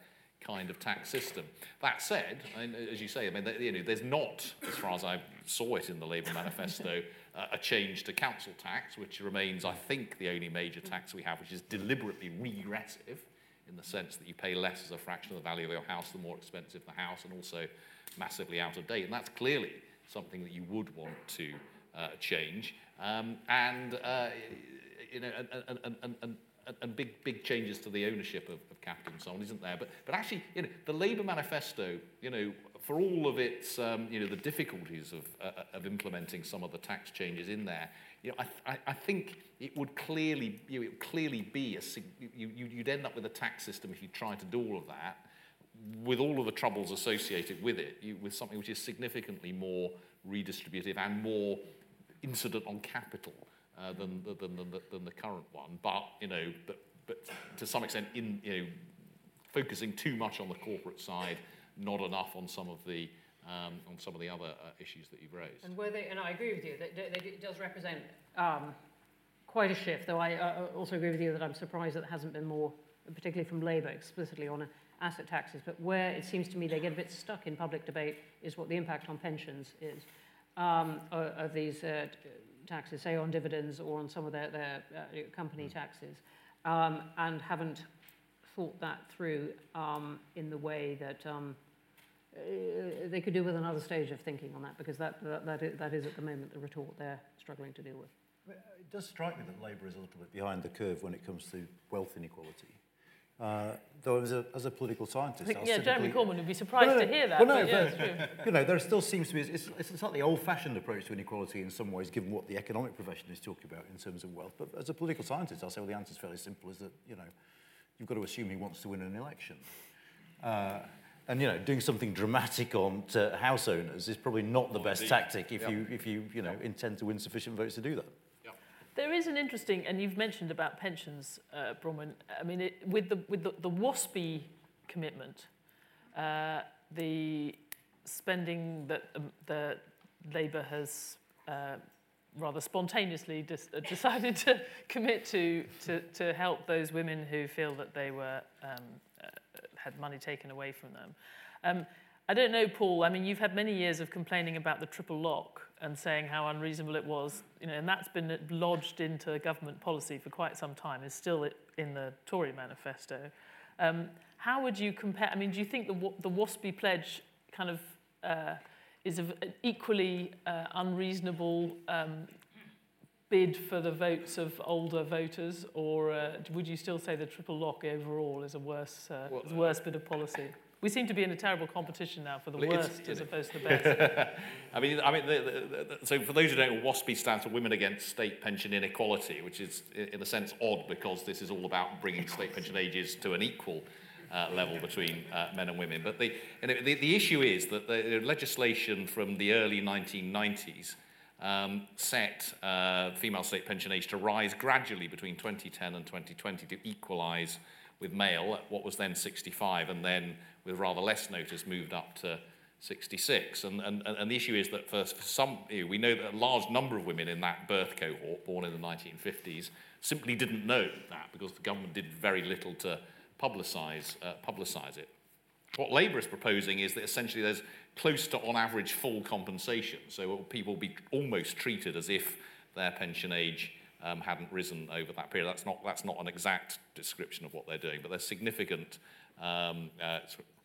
B: kind of tax system. That said, and as you say, I mean, you know, there's not, as far as I saw it in the Labour manifesto, *laughs* uh, a change to council tax, which remains, I think, the only major tax we have, which is deliberately regressive in the sense that you pay less as a fraction of the value of your house the more expensive the house and also massively out of date. And that's clearly something that you would want to change. Um, and, uh, you know, and, and, and, and, big, big changes to the ownership of, of capital and so on isn't there. But, but actually, you know, the Labour manifesto, you know, for all of its, um, you know, the difficulties of, uh, of implementing some of the tax changes in there, you know, I, I, I think it would clearly, you know, it would clearly be a, you, you'd end up with a tax system if you try to do all of that with all of the troubles associated with it, you, with something which is significantly more redistributive and more incident on capital uh, than, than, than, the, than the current one. But, you know, but, but to some extent, in, you know, focusing too much on the corporate side, not enough on some of the um, on some of the other uh, issues that you've raised.
C: And where they, and I agree with you that, that it does represent um, quite a shift. Though I uh, also agree with you that I'm surprised that there hasn't been more, particularly from Labour, explicitly on asset taxes. But where it seems to me they get a bit stuck in public debate is what the impact on pensions is um, of these uh, taxes, say on dividends or on some of their, their uh, company taxes, um, and haven't thought that through um, in the way that um, uh, they could do with another stage of thinking on that, because that, that, that, is, that is at the moment the retort they're struggling to deal with.
D: It does strike me that Labour is a little bit behind the curve when it comes to wealth inequality. Uh, though as a, as a political scientist,
A: think, yeah, Jeremy Corbyn would be surprised no, no, to hear that. Well, no, but, yeah,
D: you know, there still seems to be it's, it's a slightly old-fashioned approach to inequality in some ways, given what the economic profession is talking about in terms of wealth. But as a political scientist, I'll say well, the answer is fairly simple: is that you know, you've got to assume he wants to win an election. Uh, and you know, doing something dramatic on to house owners is probably not the best tactic if you if you you know intend to win sufficient votes to do that.
A: There is an interesting, and you've mentioned about pensions, uh, Bronwyn. I mean, it, with the with the, the WASPI commitment, uh, the spending that um, the Labour has uh, rather spontaneously dis- uh, *laughs* decided to commit to, to to help those women who feel that they were um, uh, had money taken away from them. Um, I don't know, Paul. I mean, you've had many years of complaining about the triple lock and saying how unreasonable it was, you know, and that's been lodged into government policy for quite some time. It's still in the Tory manifesto. Um, how would you compare? I mean, do you think the the WASPI pledge kind of uh, is an equally uh, unreasonable um, bid for the votes of older voters, or uh, would you still say the triple lock overall is a worse, uh, well, a worse bit of policy? We seem to be in a terrible competition now for the well, worst as opposed to the *laughs* best.
B: I mean, I mean, the, the, the, so for those who don't know, WASPI stands for Women Against State Pension Inequality, which is in a sense odd because this is all about bringing state pension ages to an equal uh, level between uh, men and women. But the, the, the issue is that the legislation from the early 1990s um, set uh, female state pension age to rise gradually between 2010 and 2020 to equalise with male at what was then 65, and then with rather less notice moved up to 66. And, and, and the issue is that for, for some, we know that a large number of women in that birth cohort born in the 1950s simply didn't know that because the government did very little to publicise uh, publicise it. What Labour is proposing is that essentially there's close to, on average, full compensation. So uh, people will be almost treated as if their pension age um, hadn't risen over that period. That's not, that's not an exact description of what they're doing, but there's significant um, uh,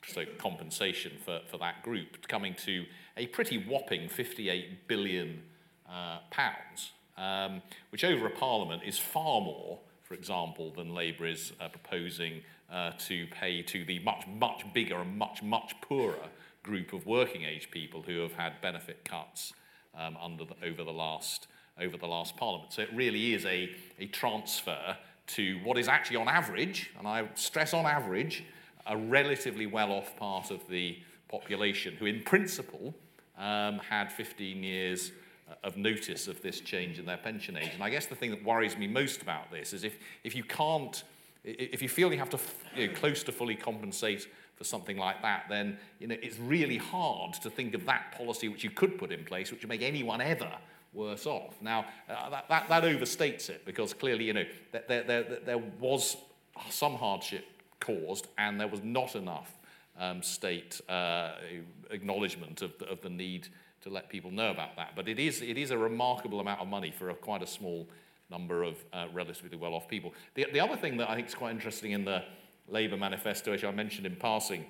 B: so compensation for, for that group coming to a pretty whopping 58 billion uh, pounds, um, which over a parliament is far more, for example, than Labour is uh, proposing uh, to pay to the much, much bigger and much, much poorer group of working age people who have had benefit cuts um, under the, over, the last, over the last parliament. So it really is a, a transfer to what is actually on average, and I stress on average, a relatively well-off part of the population who in principle um, had 15 years uh, of notice of this change in their pension age. And I guess the thing that worries me most about this is if, if you can't, if you feel you have to, you know, close to fully compensate for something like that, then you know, it's really hard to think of that policy which you could put in place, which would make anyone ever worse off. Now, uh, that, that, that, overstates it because clearly, you know, there, there, there was some hardship caused and there was not enough um, state uh, acknowledgement of the, of the need to let people know about that. But it is, it is a remarkable amount of money for a, quite a small number of uh, relatively well-off people. The, the other thing that I think is quite interesting in the Labour manifesto, which I mentioned in passing,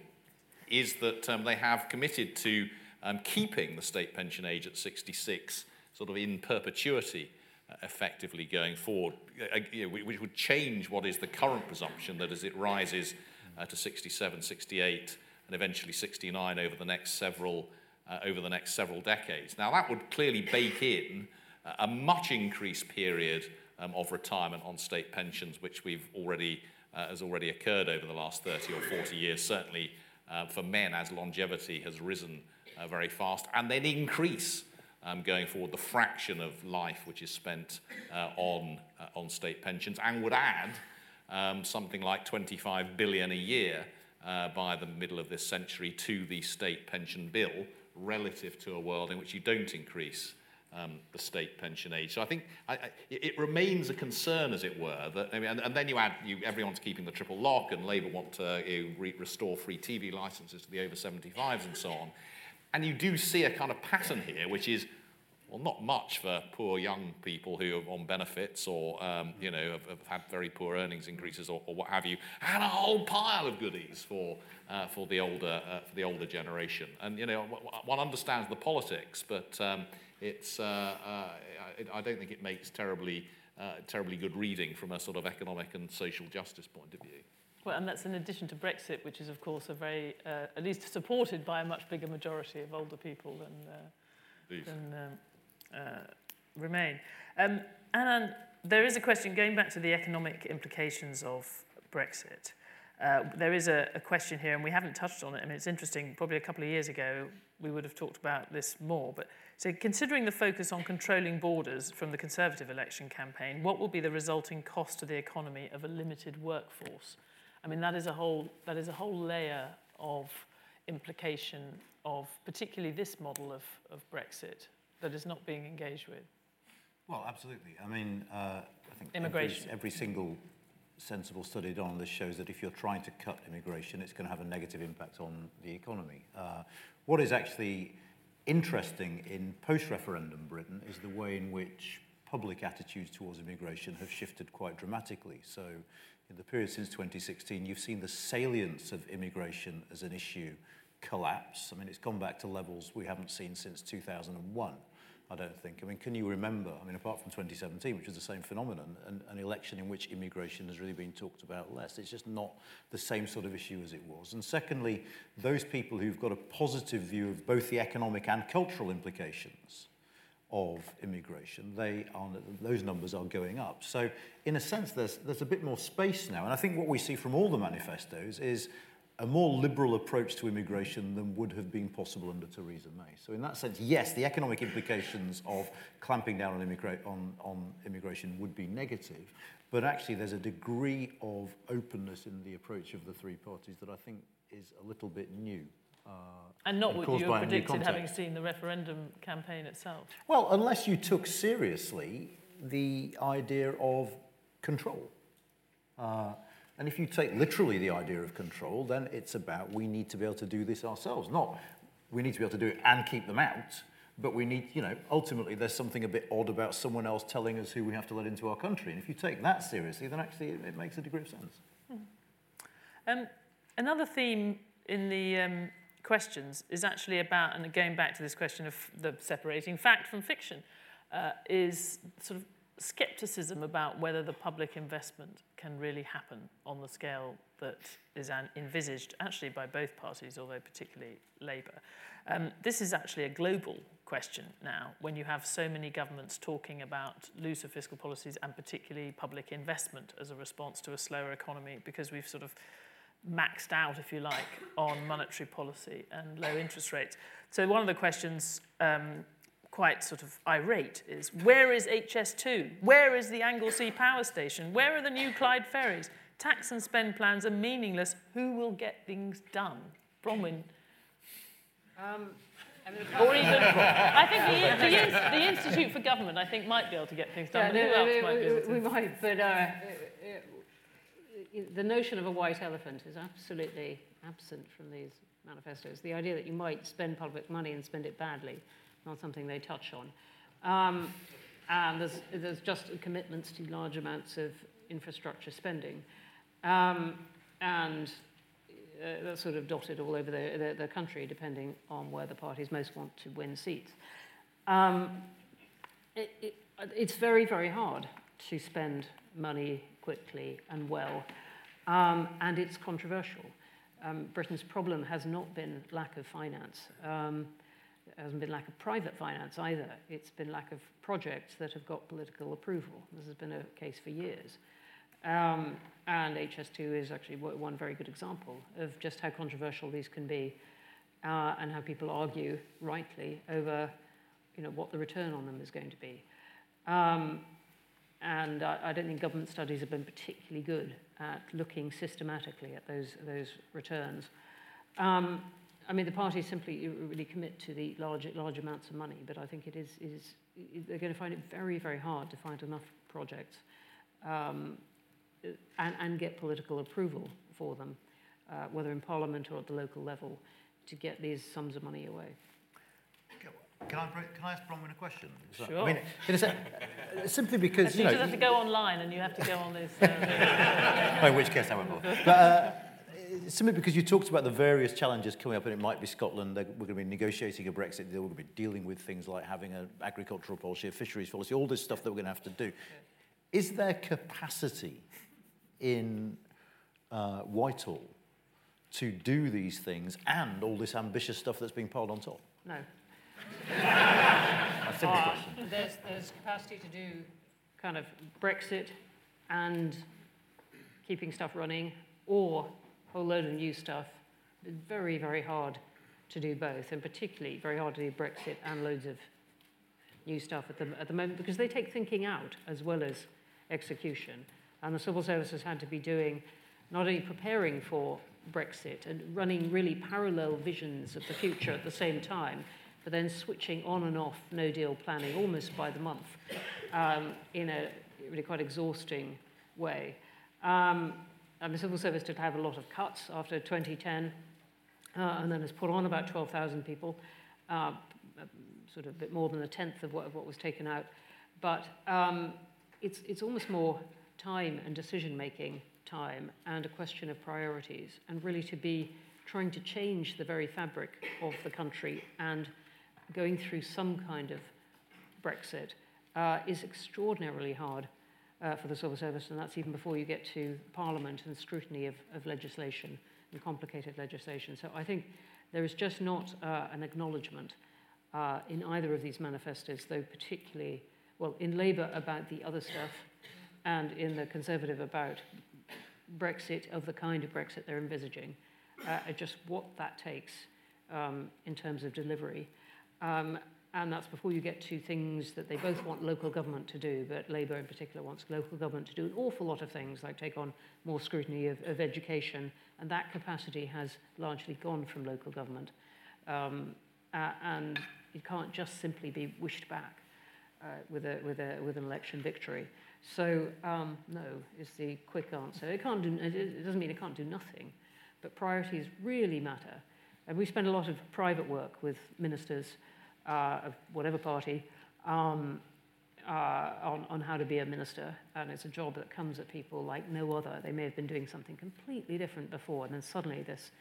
B: is that um, they have committed to um, keeping the state pension age at 66 sort of in perpetuity uh, effectively going forward, uh, which would change what is the current presumption that as it rises uh, to 67, 68, and eventually 69 over the next several uh, over the next several decades. Now that would clearly bake in a much increased period um, of retirement on state pensions, which we've already uh, has already occurred over the last 30 or 40 years, certainly uh, for men as longevity has risen uh, very fast, and then increase um, going forward the fraction of life which is spent uh, on, uh, on state pensions, and would add um, something like 25 billion a year uh, by the middle of this century to the state pension bill relative to a world in which you don't increase um, the state pension age. So I think I, I, it remains a concern, as it were, that, I mean, and, and then you add, you, everyone's keeping the triple lock, and Labour want to know, re restore free TV licenses to the over 75s and so on. And you do see a kind of pattern here, which is, well, not much for poor young people who are on benefits or, um, you know, have, have, had very poor earnings increases or, or, what have you, and a whole pile of goodies for, uh, for, the, older, uh, for the older generation. And, you know, one understands the politics, but um, it's, uh, uh, I, don't think it makes terribly, uh, terribly good reading from a sort of economic and social justice point of view.
A: Well, and that's in addition to Brexit, which is, of course, a very, uh, at least supported by a much bigger majority of older people than, uh, than um, uh, Remain. Um, and there is a question, going back to the economic implications of Brexit. Uh, there is a, a question here, and we haven't touched on it. I mean, it's interesting. Probably a couple of years ago, we would have talked about this more. But so, considering the focus on controlling borders from the Conservative election campaign, what will be the resulting cost to the economy of a limited workforce? I mean, that is a whole that is a whole layer of implication of particularly this model of, of Brexit that is not being engaged with.
D: Well, absolutely. I mean, uh, I think
A: immigration.
D: Every, every single sensible study done on this shows that if you're trying to cut immigration, it's going to have a negative impact on the economy. Uh, what is actually interesting in post-referendum Britain is the way in which public attitudes towards immigration have shifted quite dramatically. So in the period since 2016, you've seen the salience of immigration as an issue collapse. I mean, it's gone back to levels we haven't seen since 2001. I don't think. I mean, can you remember, I mean, apart from 2017, which was the same phenomenon, an, an election in which immigration has really been talked about less? It's just not the same sort of issue as it was. And secondly, those people who've got a positive view of both the economic and cultural implications of immigration, they are, those numbers are going up. So in a sense, there's, there's a bit more space now. And I think what we see from all the manifestos is a more liberal approach to immigration than would have been possible under Theresa May. So in that sense, yes, the economic implications of clamping down on, immigra- on, on immigration would be negative, but actually there's a degree of openness in the approach of the three parties that I think is a little bit new. Uh,
A: And not what you predicted, having seen the referendum campaign itself.
D: Well, unless you took seriously the idea of control. Uh, and if you take literally the idea of control, then it's about we need to be able to do this ourselves. Not we need to be able to do it and keep them out, but we need, you know, ultimately there's something a bit odd about someone else telling us who we have to let into our country. And if you take that seriously, then actually it, it makes a degree of sense.
A: Um, another theme in the um, questions is actually about, and going back to this question of the separating fact from fiction, uh, is sort of skepticism about whether the public investment can really happen on the scale that is an envisaged actually by both parties, although particularly Labour. Um, this is actually a global question now when you have so many governments talking about looser fiscal policies and particularly public investment as a response to a slower economy because we've sort of maxed out, if you like, on monetary policy and low interest rates. So one of the questions, um, quite sort of irate, is where is HS2? Where is the Anglesey power station? Where are the new Clyde ferries? Tax and spend plans are meaningless. Who will get things done? Bronwen.
C: Um,
A: Or even, *laughs* I think the, the, the Institute for Government, I think, might be able to get things done.
C: Yeah,
A: but who
C: no,
A: else might be able to?
C: we, we might, but uh, the notion of a white elephant is absolutely absent from these manifestos. The idea that you might spend public money and spend it badly, not something they touch on. Um, and there's, there's just commitments to large amounts of infrastructure spending. Um, and uh, that's sort of dotted all over the, the, the country, depending on where the parties most want to win seats. Um, it, it, it's very, very hard to spend money quickly and well, um, and it's controversial. Um, Britain's problem has not been lack of finance. Um, it hasn't been lack of private finance either. It's been lack of projects that have got political approval. This has been a case for years. Um, and HS2 is actually one very good example of just how controversial these can be uh, and how people argue rightly over you know, what the return on them is going to be. Um, and I, I don't think government studies have been particularly good at looking systematically at those, those returns. Um, I mean, the parties simply really commit to the large, large amounts of money, but I think it is, is they're going to find it very, very hard to find enough projects um, and, and get political approval for them, uh, whether in Parliament or at the local level, to get these sums of money away.
D: Can I, can I ask Bronwen a question? Is that-
A: Sure.
D: I mean, in a sense, simply because,
A: You
D: you know...
A: just have to go online and you have to go on this. Uh, *laughs*
D: in which case I won't bother. But uh, simply because you talked about the various challenges coming up, and it might be Scotland, we're going to be negotiating a Brexit deal, we're going to be dealing with things like having an agricultural policy, a fisheries policy, all this stuff that we're going to have to do. Is there capacity in uh, Whitehall to do these things and all this ambitious stuff that's being piled on top?
C: No.
D: A simple
C: Uh,
D: question.
C: there's, there's capacity to do kind of Brexit and keeping stuff running, or a whole load of new stuff. It's very, very hard to do both, and particularly very hard to do Brexit and loads of new stuff at the, at the moment, because they take thinking out as well as execution. And the civil service has had to be doing, not only preparing for Brexit and running really parallel visions of the future at the same time, but then switching on and off no deal planning almost by the month um, in a really quite exhausting way. Um, and the civil service did have a lot of cuts after 2010 uh, and then has put on about 12,000 people, uh, sort of a bit more than a tenth of what, of what was taken out. But um, it's, it's almost more time and decision making time and a question of priorities, and really to be trying to change the very fabric of the country and going through some kind of Brexit uh, is extraordinarily hard uh, for the civil service, and that's even before you get to Parliament and scrutiny of, of legislation and complicated legislation. So I think there is just not uh, an acknowledgement uh, in either of these manifestos, though particularly, well, in Labour about the other stuff and in the Conservative about Brexit of the kind of Brexit they're envisaging. uh, just what that takes um, in terms of delivery. Um, and that's before you get to things that they both want local government to do, but Labour in particular wants local government to do an awful lot of things, like take on more scrutiny of, of education, and that capacity has largely gone from local government. Um, uh, and it can't just simply be wished back uh, with, a, with, a, with an election victory. So um, no is the quick answer. It, can't do, it doesn't mean it can't do nothing, but priorities really matter. And we spend a lot of private work with ministers uh, of whatever party um, uh, on, on how to be a minister. And it's a job that comes at people like no other. They may have been doing something completely different before, and then suddenly this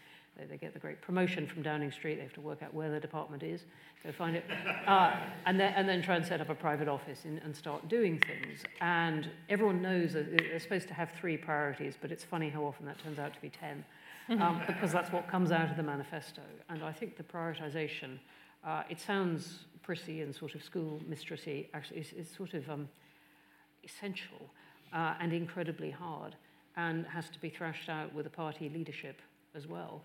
C: they, get the great promotion from Downing Street. They have to work out where the department is, go find it, uh, and, then, and then try and set up a private office in, and start doing things. And everyone knows that they're supposed to have three priorities, but it's funny how often that turns out to be 10, um, because that's what comes out of the manifesto. And I think the prioritization, uh, it sounds prissy and sort of school mistressy, actually, it's, it's sort of um, essential uh, and incredibly hard and has to be thrashed out with the party leadership as well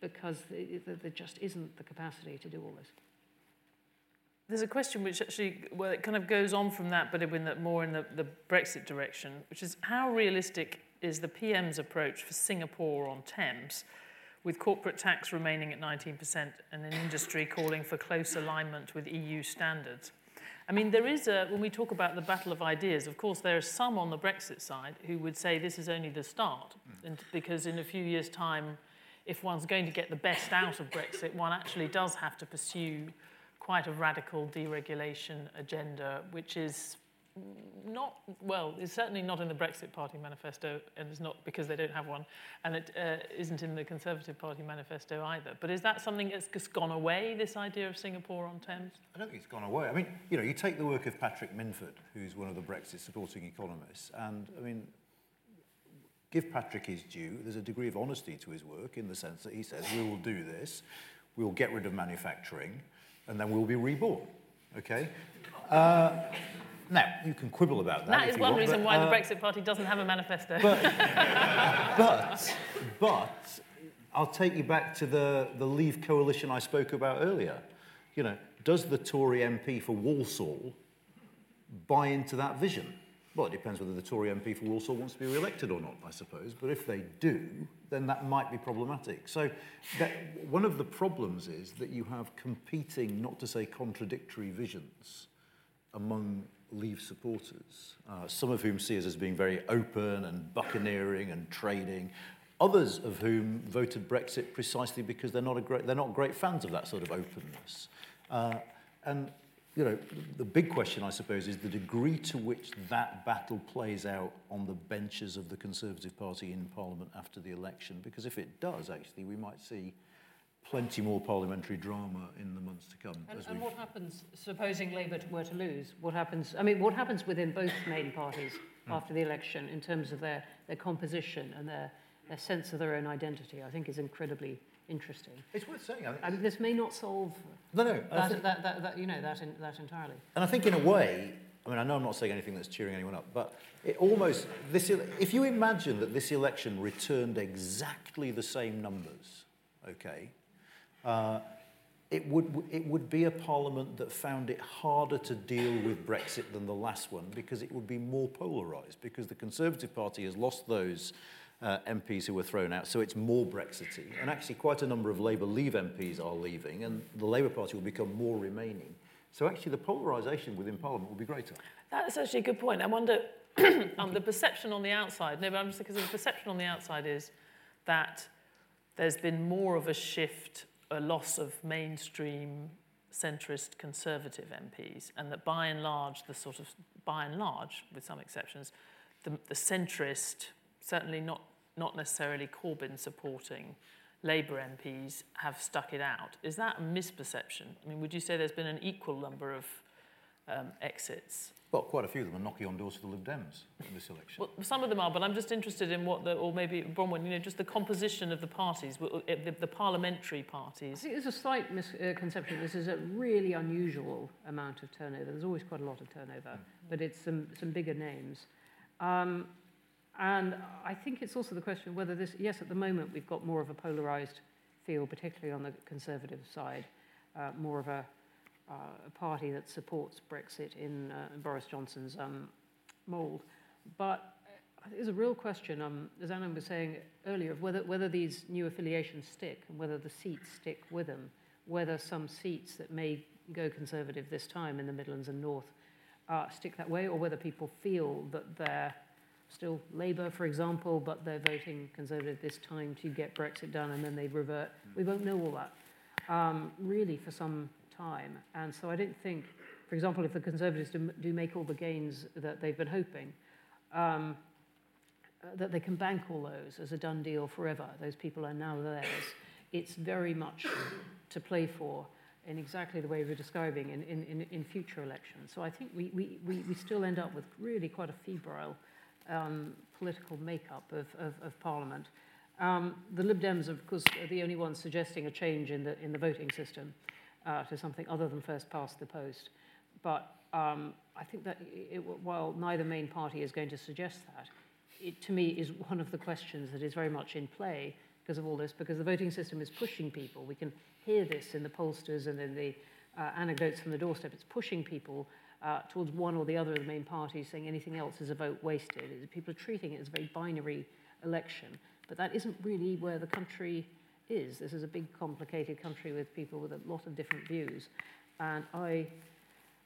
C: because there just isn't the capacity to do all this.
A: There's a question which actually, well, it kind of goes on from that, but in the, more in the, the Brexit direction, which is how realistic is the PM's approach for Singapore on Thames, with corporate tax remaining at 19% and an industry calling for close alignment with EU standards? I mean, there is a, when we talk about the battle of ideas, of course, there are some on the Brexit side who would say this is only the start, mm. and because in a few years' time, if one's going to get the best out of Brexit, one actually does have to pursue quite a radical deregulation agenda, which is not well. It's certainly not in the Brexit Party manifesto, and it's not because they don't have one, and it uh, not in the Conservative Party manifesto either. But is that something that's just gone away? This idea of Singapore on Thames?
D: I don't think it's gone away. I mean, you know, you take the work of Patrick Minford, who's one of the Brexit supporting economists, and I mean, give Patrick his due. There's a degree of honesty to his work in the sense that he says we will do this, we will get rid of manufacturing, and then we'll be reborn. Okay. Uh, now, you can quibble about that.
A: That is one
D: want,
A: reason
D: but,
A: why
D: uh,
A: the Brexit Party doesn't have a manifesto.
D: But, *laughs* but, but I'll take you back to the, the Leave coalition I spoke about earlier. You know, does the Tory MP for Walsall buy into that vision? Well, it depends whether the Tory MP for Walsall wants to be re-elected or not, I suppose. But if they do, then that might be problematic. So that, one of the problems is that you have competing, not to say contradictory visions among Leave supporters, uh, some of whom see us as being very open and buccaneering and trading, others of whom voted Brexit precisely because they're not, great, they're not great fans of that sort of openness. Uh, and you know, the big question, I suppose, is the degree to which that battle plays out on the benches of the Conservative Party in Parliament after the election. Because if it does, actually, we might see plenty more parliamentary drama in the months to come.
C: And, and what happens, supposing Labour were to lose, what happens, I mean, what happens within both main parties mm. after the election in terms of their, their composition and their, their sense of their own identity, I think is incredibly interesting.
D: It's worth saying. I,
C: I mean, this may not solve
D: no, no,
C: that, think, that, that, that, you know, that, in, that entirely.
D: And I think in a way, I mean, I know I'm not saying anything that's cheering anyone up, but it almost, this, if you imagine that this election returned exactly the same numbers, okay, uh, it would, it would be a parliament that found it harder to deal with Brexit than the last one because it would be more polarised because the Conservative Party has lost those uh, MPs who were thrown out, so it's more Brexity. And actually, quite a number of Labour Leave MPs are leaving, and the Labour Party will become more remaining. So actually, the polarisation within Parliament will be greater.
A: That's actually a good point. I wonder, *clears throat* um, the perception on the outside, no, but I'm just because the perception on the outside is that there's been more of a shift, a loss of mainstream centrist conservative MPs, and that by and large, the sort of, by and large, with some exceptions, the, the centrist, certainly not not necessarily Corbyn supporting Labour MPs have stuck it out. Is that a misperception? I mean, would you say there's been an equal number of um, exits?
D: Well, quite a few of them are knocking on doors for the Lib Dems in this election.
A: Well, some of them are, but I'm just interested in what the, or maybe Bronwen, you know, just the composition of the parties, uh, the, the parliamentary parties.
C: I think there's a slight misconception. This is a really unusual amount of turnover. There's always quite a lot of turnover, mm. but it's some, some bigger names. Um, And I think it's also the question whether this, yes, at the moment we've got more of a polarized feel, particularly on the Conservative side, uh, more of a, uh, a, party that supports Brexit in uh, Boris Johnson's um, mould. But there's a real question, um, as Anand was saying earlier, of whether, whether these new affiliations stick and whether the seats stick with them, whether some seats that may go Conservative this time in the Midlands and North uh, stick that way, or whether people feel that they're still Labour, for example, but they're voting Conservative this time to get Brexit done and then they revert. We won't know all that um, really for some time. And so I don't think, for example, if the Conservatives do, do make all the gains that they've been hoping, um, that they can bank all those as a done deal forever. Those people are now theirs. It's very much to play for in exactly the way we're describing in, in, in, future elections. So I think we, we, we, we still end up with really quite a febrile um, political makeup of, of, of Parliament. Um, the Lib Dems, of course, are the only ones suggesting a change in the, in the voting system uh, to something other than first past the post. But um, I think that it, while neither main party is going to suggest that, it to me is one of the questions that is very much in play because of all this, because the voting system is pushing people. We can hear this in the pollsters and in the uh, anecdotes from the doorstep. It's pushing people uh, towards one or the other of the main parties, saying anything else is a vote wasted. People are treating it as a very binary election, but that isn't really where the country is. This is a big, complicated country with people with a lot of different views, and I,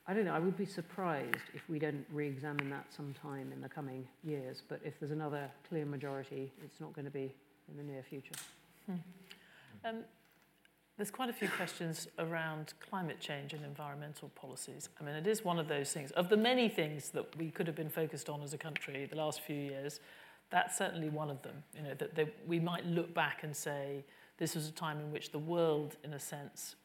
C: I don't know. I would be surprised if we don't re-examine that sometime in the coming years. But if there's another clear majority, it's not going to be in the near future. Hmm.
A: Um, there's quite a few questions around climate change and environmental policies. I mean, it is one of those things. Of the many things that we could have been focused on as a country the last few years, that's certainly one of them. You know, that they, we might look back and say this was a time in which the world, in a sense,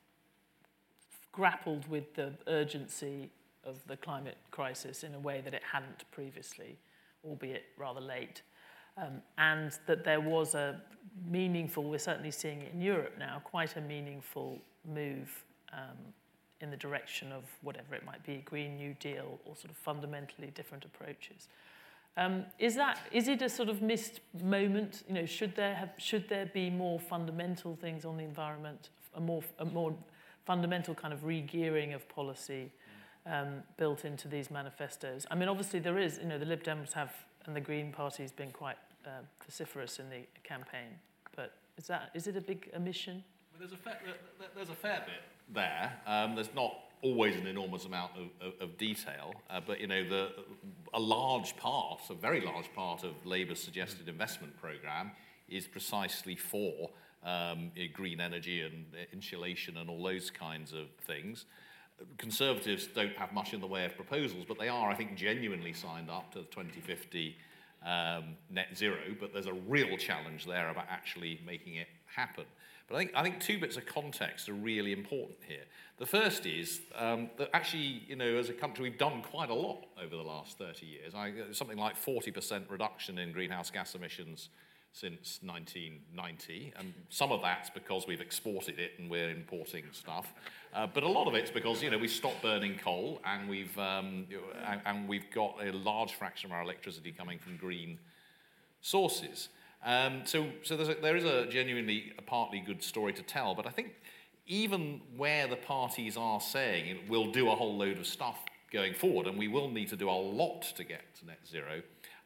A: grappled with the urgency of the climate crisis in a way that it hadn't previously, albeit rather late. Um, and that there was a meaningful, we're certainly seeing it in Europe now, quite a meaningful move um, in the direction of whatever it might be, Green New Deal or sort of fundamentally different approaches. Um, is that is it a sort of missed moment? You know, should there have should there be more fundamental things on the environment, a more a more fundamental kind of re-gearing of policy um, built into these manifestos? I mean, obviously there is. You know, the Lib Dems have and the Green Party has been quite uh, vociferous in the campaign. But is that is it a big omission?
B: Well, there's a fair, there's a fair bit there. Um, there's not always an enormous amount of, of, of detail, uh, but you know the a large part, a very large part of Labour's suggested investment programme is precisely for um, green energy and insulation and all those kinds of things. Conservatives don't have much in the way of proposals, but they are, I think, genuinely signed up to the 2050 um, net zero. But there's a real challenge there about actually making it happen. But I think, I think two bits of context are really important here. The first is um, that actually, you know, as a country, we've done quite a lot over the last 30 years. I, something like 40% reduction in greenhouse gas emissions since 1990, and some of that's because we've exported it and we're importing stuff, uh, but a lot of it's because you know we stopped burning coal and we've um, and, and, we've got a large fraction of our electricity coming from green sources. Um, so so there's a, there is a genuinely a partly good story to tell, but I think even where the parties are saying we'll do a whole load of stuff going forward, and we will need to do a lot to get to net zero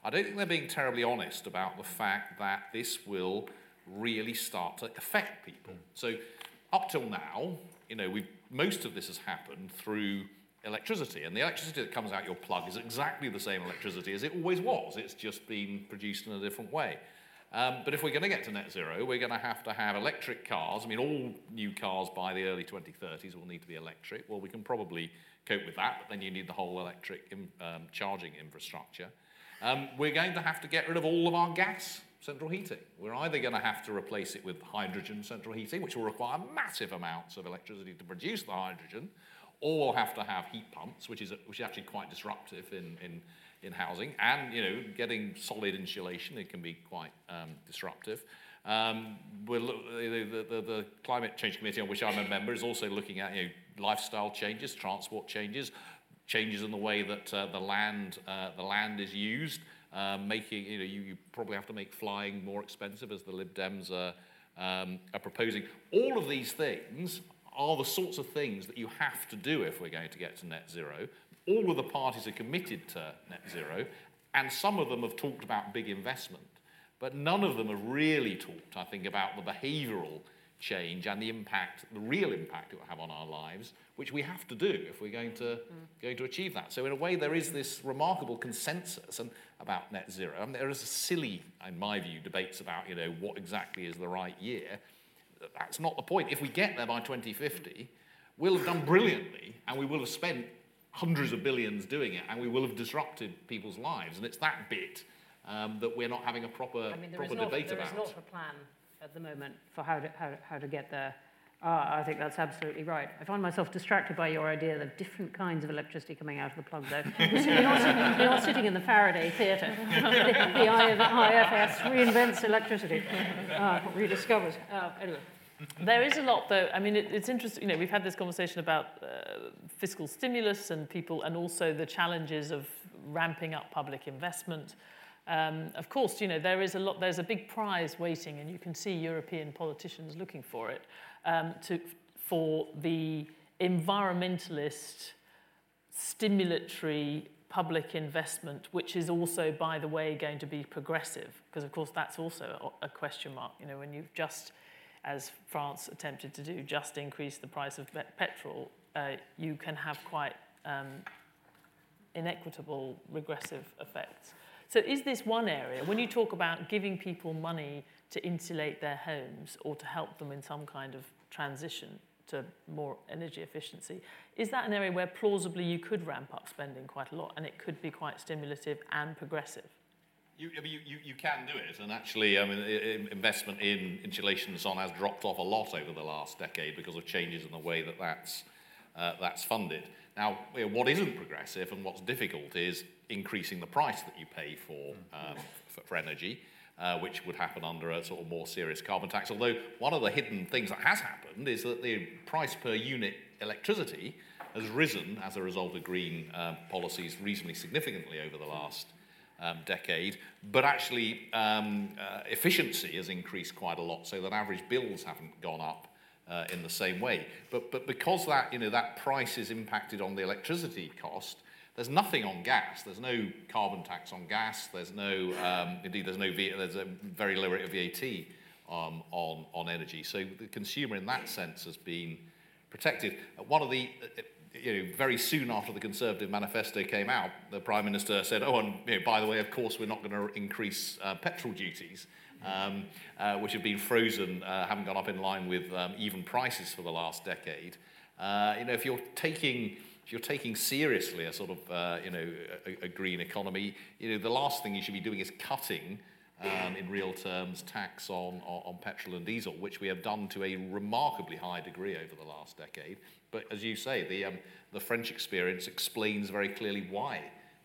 B: I don't think they're being terribly honest about the fact that this will really start to affect people. So up till now, you know, we've, most of this has happened through electricity, and the electricity that comes out your plug is exactly the same electricity as it always was. It's just been produced in a different way. Um, but if we're going to get to net zero, we're going to have to have electric cars. I mean, all new cars by the early 2030s will need to be electric. Well, we can probably cope with that, but then you need the whole electric um, charging infrastructure. Um, we're going to have to get rid of all of our gas central heating. We're either going to have to replace it with hydrogen central heating, which will require massive amounts of electricity to produce the hydrogen, or we'll have to have heat pumps, which is, which is actually quite disruptive in, in, in housing. And, you know, getting solid insulation, it can be quite um, disruptive. Um, the, the, the, the, Climate Change Committee, on which I'm a member, is also looking at you know, lifestyle changes, transport changes, changes in the way that uh, the, land, uh, the land is used. Uh, making, you know, you, you probably have to make flying more expensive as the Lib Dems are, um, are proposing. All of these things are the sorts of things that you have to do if we're going to get to net zero. All of the parties are committed to net zero, and some of them have talked about big investment, but none of them have really talked, I think, about the behavioural change and the impact, the real impact it will have on our lives, which we have to do if we're going to, mm. going to achieve that. So in a way, there is this remarkable consensus and, about net zero. I mean, there is a silly, in my view, debates about, you know, what exactly is the right year. That's not the point. If we get there by 2050, we'll have done brilliantly and we will have spent hundreds of billions doing it and we will have disrupted people's lives. And it's that bit um, that we're not having a proper,
C: I mean,
B: proper
C: not,
B: debate
C: there
B: about.
C: There is not a plan at the moment for how to, how, how to get there. Uh, I think that's absolutely right. I find myself distracted by your idea of different kinds of electricity coming out of the plug, though. *laughs* you're, not, you're, not, sitting in the Faraday theatre. the, the IFS reinvents electricity, uh, rediscovers. Uh, anyway.
A: There is a lot, though. I mean, it, it's interesting. You know, we've had this conversation about uh, fiscal stimulus and people, and also the challenges of ramping up public investment. Um, of course, you know, there is a lot, there's a big prize waiting, and you can see European politicians looking for it, um, to, for the environmentalist, stimulatory public investment, which is also, by the way, going to be progressive, because of course that's also a question mark. You know, when you've just, as France attempted to do, just increase the price of petrol, uh, you can have quite um, inequitable regressive effects. So is this one area, when you talk about giving people money to insulate their homes or to help them in some kind of transition to more energy efficiency, is that an area where plausibly you could ramp up spending quite a lot and it could be quite stimulative and progressive?
B: You, I mean, you, you, you can do it, and actually, I mean, investment in insulation and so on has dropped off a lot over the last decade because of changes in the way that that's, uh, that's funded. Now, what isn't progressive and what's difficult is increasing the price that you pay for, um, for, for, energy, uh, which would happen under a sort of more serious carbon tax. Although one of the hidden things that has happened is that the price per unit electricity has risen as a result of green uh, policies reasonably significantly over the last um, decade, but actually um, uh, efficiency has increased quite a lot so that average bills haven't gone up uh, in the same way. But, but because that, you know, that price is impacted on the electricity cost, there's nothing on gas. There's no carbon tax on gas. There's no, um, indeed, there's no, v- there's a very low rate of VAT um, on, on energy. So the consumer in that sense has been protected. One of the, uh, you know, very soon after the Conservative manifesto came out, the Prime Minister said, oh, and you know, by the way, of course, we're not going to increase uh, petrol duties um, uh, which have been frozen, uh, haven't gone up in line with um, even prices for the last decade. Uh, you know, if you're taking if you're taking seriously a sort of uh, you know a, a green economy, you know the last thing you should be doing is cutting um, in real terms tax on, on, petrol and diesel, which we have done to a remarkably high degree over the last decade. But as you say, the, um, the French experience explains very clearly why,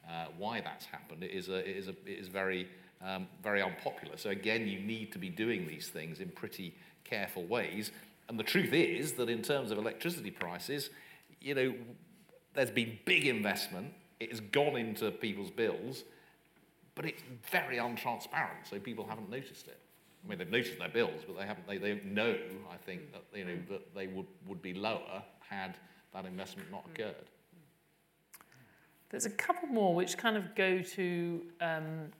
B: uh, why that's happened. It is, a, it is, a, it is very um, very unpopular. So again, you need to be doing these things in pretty careful ways. And the truth is that in terms of electricity prices, you know, there's been big investment. It has gone into people's bills, but it's very untransparent, so people haven't noticed it. I mean, they've noticed their bills, but they haven't. They, they don't know. I think that you know that they would, would be lower had that investment not occurred.
A: There's a couple more which kind of go to um,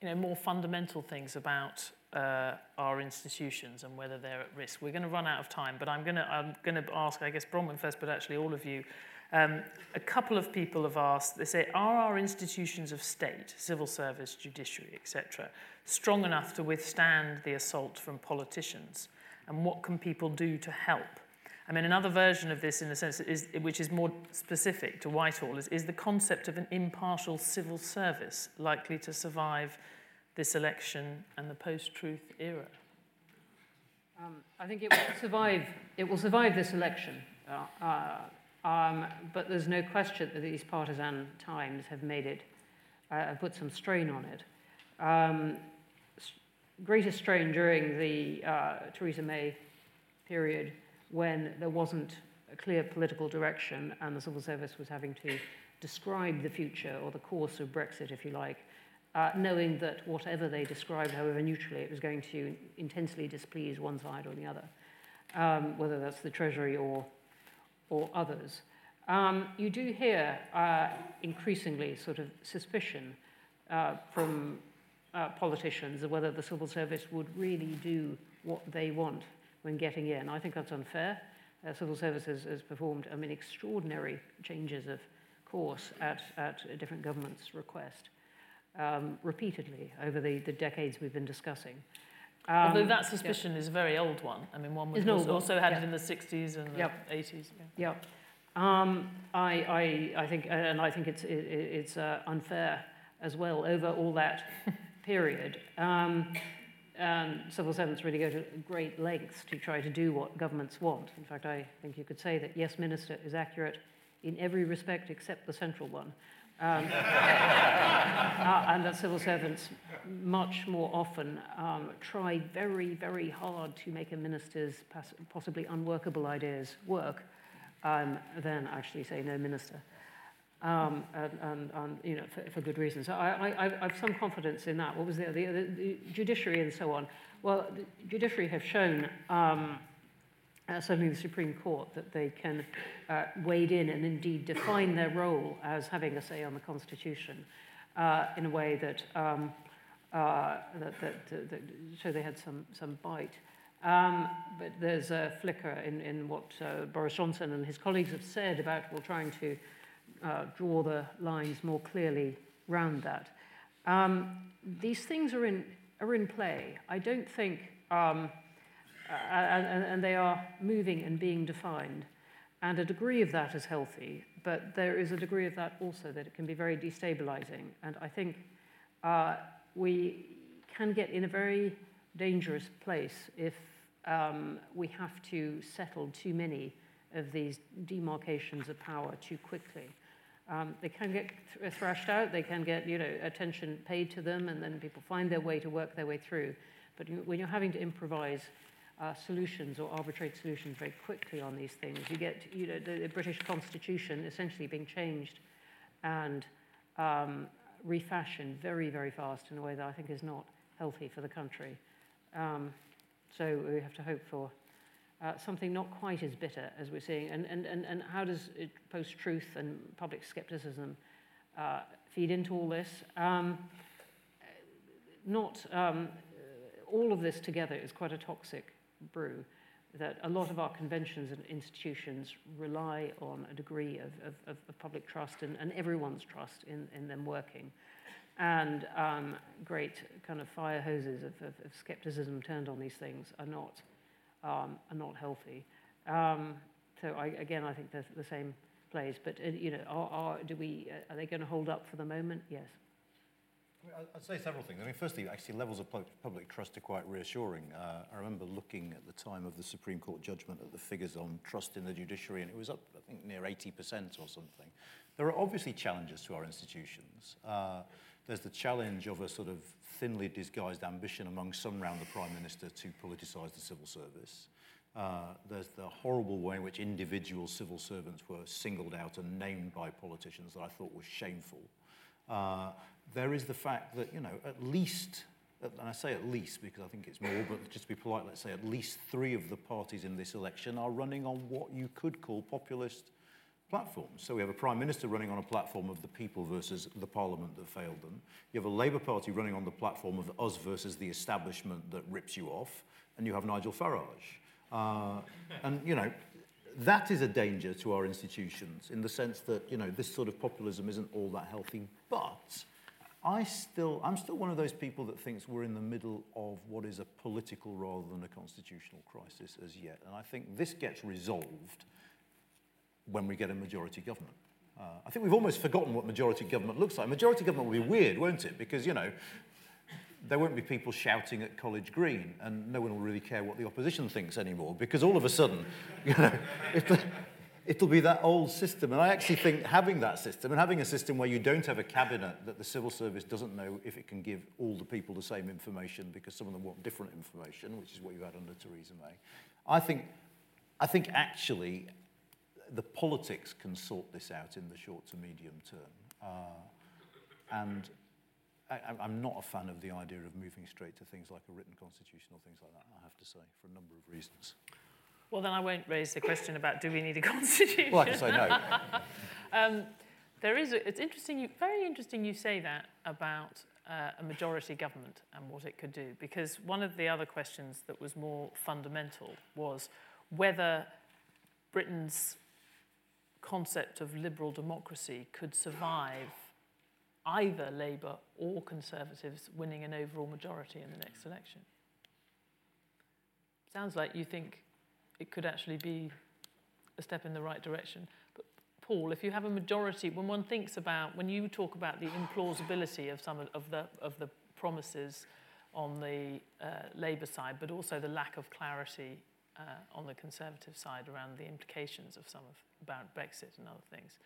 A: you know, more fundamental things about uh, our institutions and whether they're at risk. We're going to run out of time, but I'm going to, I'm going to ask, I guess, Bronwen first, but actually all of you. Um, a couple of people have asked, they say, are our institutions of state, civil service, judiciary, etc., strong enough to withstand the assault from politicians? And what can people do to help? I mean, another version of this, in a sense, is, which is more specific to Whitehall, is, is the concept of an impartial civil service likely to survive this election and the post-truth era?
C: Um, I think it will survive. It will survive this election, uh, uh, um, but there's no question that these partisan times have made it, uh, put some strain on it. Um, greatest strain during the uh, Theresa May period when there wasn't a clear political direction and the civil service was having to describe the future or the course of Brexit, if you like, uh, knowing that whatever they described, however neutrally, it was going to intensely displease one side or the other, um, whether that's the Treasury or, or others. Um, you do hear uh, increasingly sort of suspicion uh, from uh, politicians of whether the civil service would really do what they want when getting in. I think that's unfair. Uh, civil service has, has performed, I mean, extraordinary changes of course at, at different governments' request um, repeatedly over the, the decades we've been discussing.
A: Um, Although that suspicion yeah. is a very old one. I mean, one was also, also had yeah. it in the 60s and yep. the 80s.
C: Yeah. Yep. Um, I, I, I think, and I think it's, it, it's uh, unfair as well over all that *laughs* period. Um, and civil servants really go to great lengths to try to do what governments want. In fact, I think you could say that yes, minister is accurate in every respect except the central one. Um, *laughs* uh, and that civil servants much more often um, try very, very hard to make a minister's possibly unworkable ideas work um, than actually say no minister. Um, and, and, and, you know, for, for good reasons. So I, I, I have some confidence in that. What was the, the, the judiciary and so on? Well, the judiciary have shown, um, uh, certainly the Supreme Court, that they can uh, wade in and indeed define their role as having a say on the Constitution uh, in a way that, um, uh, that, that, that, so they had some, some bite. Um, but there's a flicker in, in what uh, Boris Johnson and his colleagues have said about well, trying to uh, draw the lines more clearly round that. Um, these things are in, are in play. I don't think, um, uh, and, and they are moving and being defined. And a degree of that is healthy, but there is a degree of that also that it can be very destabilizing. And I think uh, we can get in a very dangerous place if um, we have to settle too many of these demarcations of power too quickly. Um, they can get th thrashed out, they can get you know, attention paid to them, and then people find their way to work their way through. But when you're having to improvise uh, solutions or arbitrate solutions very quickly on these things, you get you know, the, the British Constitution essentially being changed and um, refashioned very, very fast in a way that I think is not healthy for the country. Um, so we have to hope for uh, something not quite as bitter as we're seeing. And, and, and, and how does post-truth and public skepticism uh, feed into all this? Um, not um, all of this together is quite a toxic brew that a lot of our conventions and institutions rely on a degree of, of, of public trust and, and everyone's trust in, in them working. And um, great kind of fire hoses of, of, of skepticism turned on these things are not um, are not healthy. Um, so I, again, I think the, the same plays. But uh, you know, are, are, do we, uh, are they going to hold up for the moment? Yes.
D: I'd say several things. I mean, firstly, actually, levels of public trust are quite reassuring. Uh, I remember looking at the time of the Supreme Court judgment at the figures on trust in the judiciary, and it was up, I think, near 80% or something. There are obviously challenges to our institutions. Uh, there's the challenge of a sort of thinly disguised ambition among some around the Prime Minister to politicise the civil service. Uh, there's the horrible way in which individual civil servants were singled out and named by politicians that I thought was shameful. Uh, there is the fact that, you know, at least, and I say at least because I think it's more, but just to be polite, let's say at least three of the parties in this election are running on what you could call populist platforms. So we have a prime minister running on a platform of the people versus the parliament that failed them. You have a Labour Party running on the platform of us versus the establishment that rips you off. And you have Nigel Farage. Uh, and, you know, that is a danger to our institutions in the sense that, you know, this sort of populism isn't all that healthy. But I still, I'm still one of those people that thinks we're in the middle of what is a political rather than a constitutional crisis as yet. And I think this gets resolved when we get a majority government. Uh, I think we've almost forgotten what majority government looks like. Majority government will be weird, won't it? Because, you know, there won't be people shouting at College Green, and no one will really care what the opposition thinks anymore, because all of a sudden, *laughs* you know, if the, it'll be that old system. And I actually think having that system, and having a system where you don't have a cabinet that the civil service doesn't know if it can give all the people the same information, because some of them want different information, which is what you had under Theresa May, I think, I think actually the politics can sort this out in the short to medium term. Uh, and I, I'm not a fan of the idea of moving straight to things like a written constitution or things like that, I have to say, for a number of reasons.
A: Well, then I won't raise the question about do we need a *laughs* constitution.
D: Well, I can say no.
A: um, there is, a, it's interesting, you, very interesting you say that about uh, a majority government and what it could do, because one of the other questions that was more fundamental was whether Britain's concept of liberal democracy could survive either Labour or Conservatives winning an overall majority in the next election. Sounds like you think it could actually be a step in the right direction. But Paul, if you have a majority, when one thinks about, when you talk about the implausibility of some of, the, of the promises on the uh, Labour side, but also the lack of clarity uh, on the Conservative side around the implications of some of about Brexit and other things.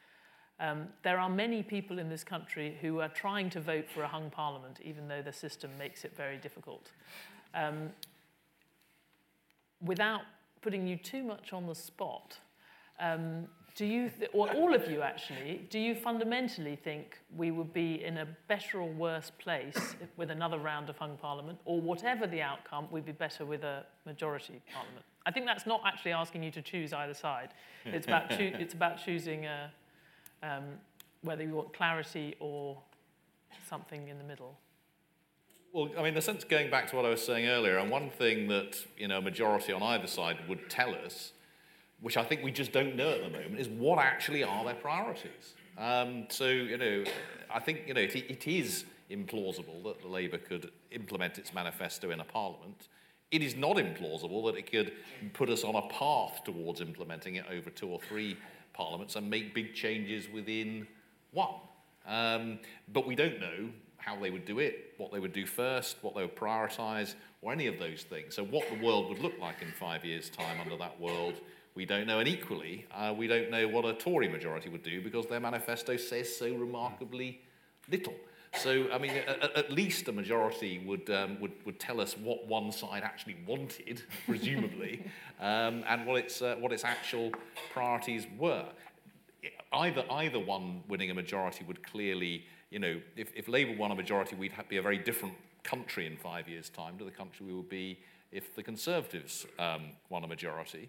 A: Um, there are many people in this country who are trying to vote for a hung parliament, even though the system makes it very difficult. Um, without putting you too much on the spot, um, do you, th- or all of you actually, do you fundamentally think we would be in a better or worse place with another round of hung parliament, or whatever the outcome, we'd be better with a majority parliament? I think that's not actually asking you to choose either side. It's about, choo- *laughs* it's about choosing a, um, whether you want clarity or something in the middle.
B: Well, I mean, a sense, going back to what I was saying earlier, and one thing that you know a majority on either side would tell us, which I think we just don't know at the moment, is what actually are their priorities. Um, so you know, I think you know it, it is implausible that Labour could implement its manifesto in a parliament. It is not implausible that it could put us on a path towards implementing it over two or three parliaments and make big changes within one. Um, but we don't know how they would do it, what they would do first, what they would prioritise, or any of those things. So, what the world would look like in five years' time under that world, we don't know. And equally, uh, we don't know what a Tory majority would do because their manifesto says so remarkably little. So, I mean, at, at least a majority would, um, would, would tell us what one side actually wanted, *laughs* presumably, um, and what its, uh, what its actual priorities were. Either, either one winning a majority would clearly you know, if, if Labour won a majority, we'd be a very different country in five years' time to the country we would be if the Conservatives um, won a majority.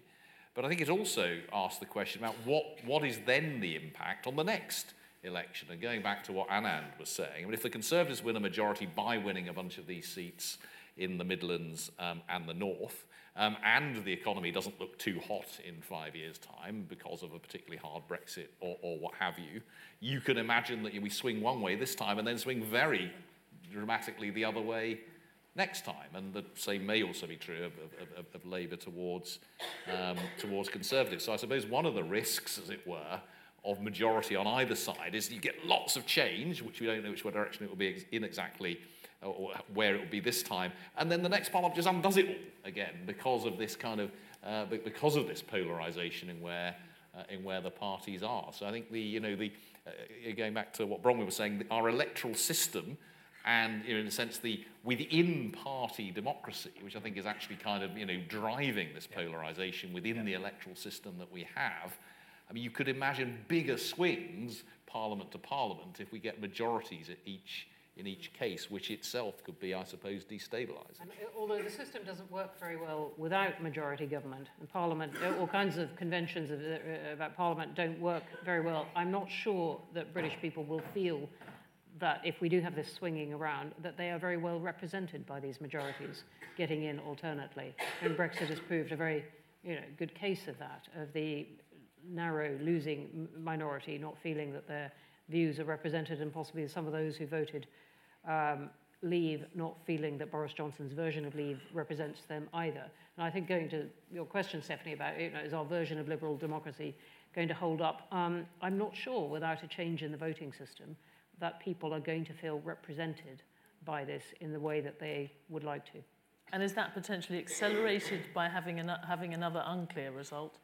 B: But I think it also asks the question about what, what is then the impact on the next election. And going back to what Anand was saying, I mean, if the Conservatives win a majority by winning a bunch of these seats in the Midlands um, and the North, um, and the economy doesn't look too hot in five years' time because of a particularly hard Brexit or, or what have you, you can imagine that we swing one way this time and then swing very dramatically the other way next time. And the same may also be true of, of, of, of Labour towards, um, towards Conservatives. So I suppose one of the risks, as it were, of majority on either side is you get lots of change, which we don't know which direction it will be in exactly or where it will be this time. And then the next parliament just undoes it all again because of this kind of, uh, because of this polarisation in where, uh, in where the parties are. So I think the, you know, the, uh, going back to what Bronwen was saying, our electoral system and you know, in a sense the within party democracy, which I think is actually kind of you know driving this polarization within yeah. the electoral system that we have. I mean, you could imagine bigger swings parliament to parliament if we get majorities at each in each case, which itself could be, I suppose, destabilising.
C: Uh, although the system doesn't work very well without majority government, and Parliament, uh, all kinds of conventions uh, about Parliament don't work very well, I'm not sure that British people will feel that if we do have this swinging around, that they are very well represented by these majorities getting in alternately. And Brexit has proved a very you know, good case of that, of the narrow losing minority not feeling that their views are represented and possibly some of those who voted um, leave not feeling that Boris Johnson's version of leave represents them either. And I think going to your question, Stephanie, about you know, is our version of liberal democracy going to hold up? Um, I'm not sure without a change in the voting system that people are going to feel represented by this in the way that they would like to.
A: And is that potentially accelerated by having, an, having another unclear result?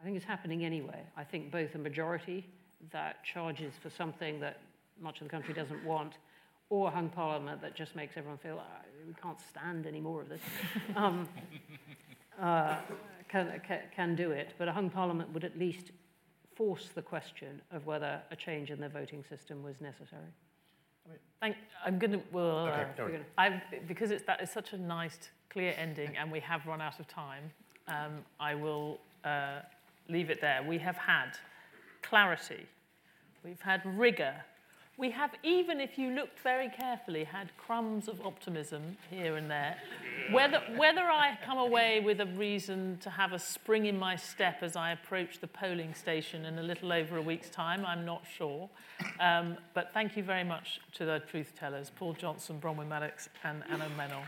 C: I think it's happening anyway. I think both a majority that charges for something that much of the country doesn't want, or a hung parliament that just makes everyone feel oh, we can't stand any more of this, *laughs* um, uh, can, can, can do it. But a hung parliament would at least force the question of whether a change in the voting system was necessary.
A: Thank, I'm going to, well,
E: Okay,
A: uh,
E: no worries.
A: I, because it's, that is such a nice, clear ending and we have run out of time, um, I will uh, leave it there. We have had clarity, we've had rigour, we have, even if you looked very carefully, had crumbs of optimism here and there. Whether, whether I come away with a reason to have a spring in my step as I approach the polling station in a little over a week's time, I'm not sure. Um, but thank you very much to the truth tellers, Paul Johnson, Bronwen Maddox, and Anand Menon.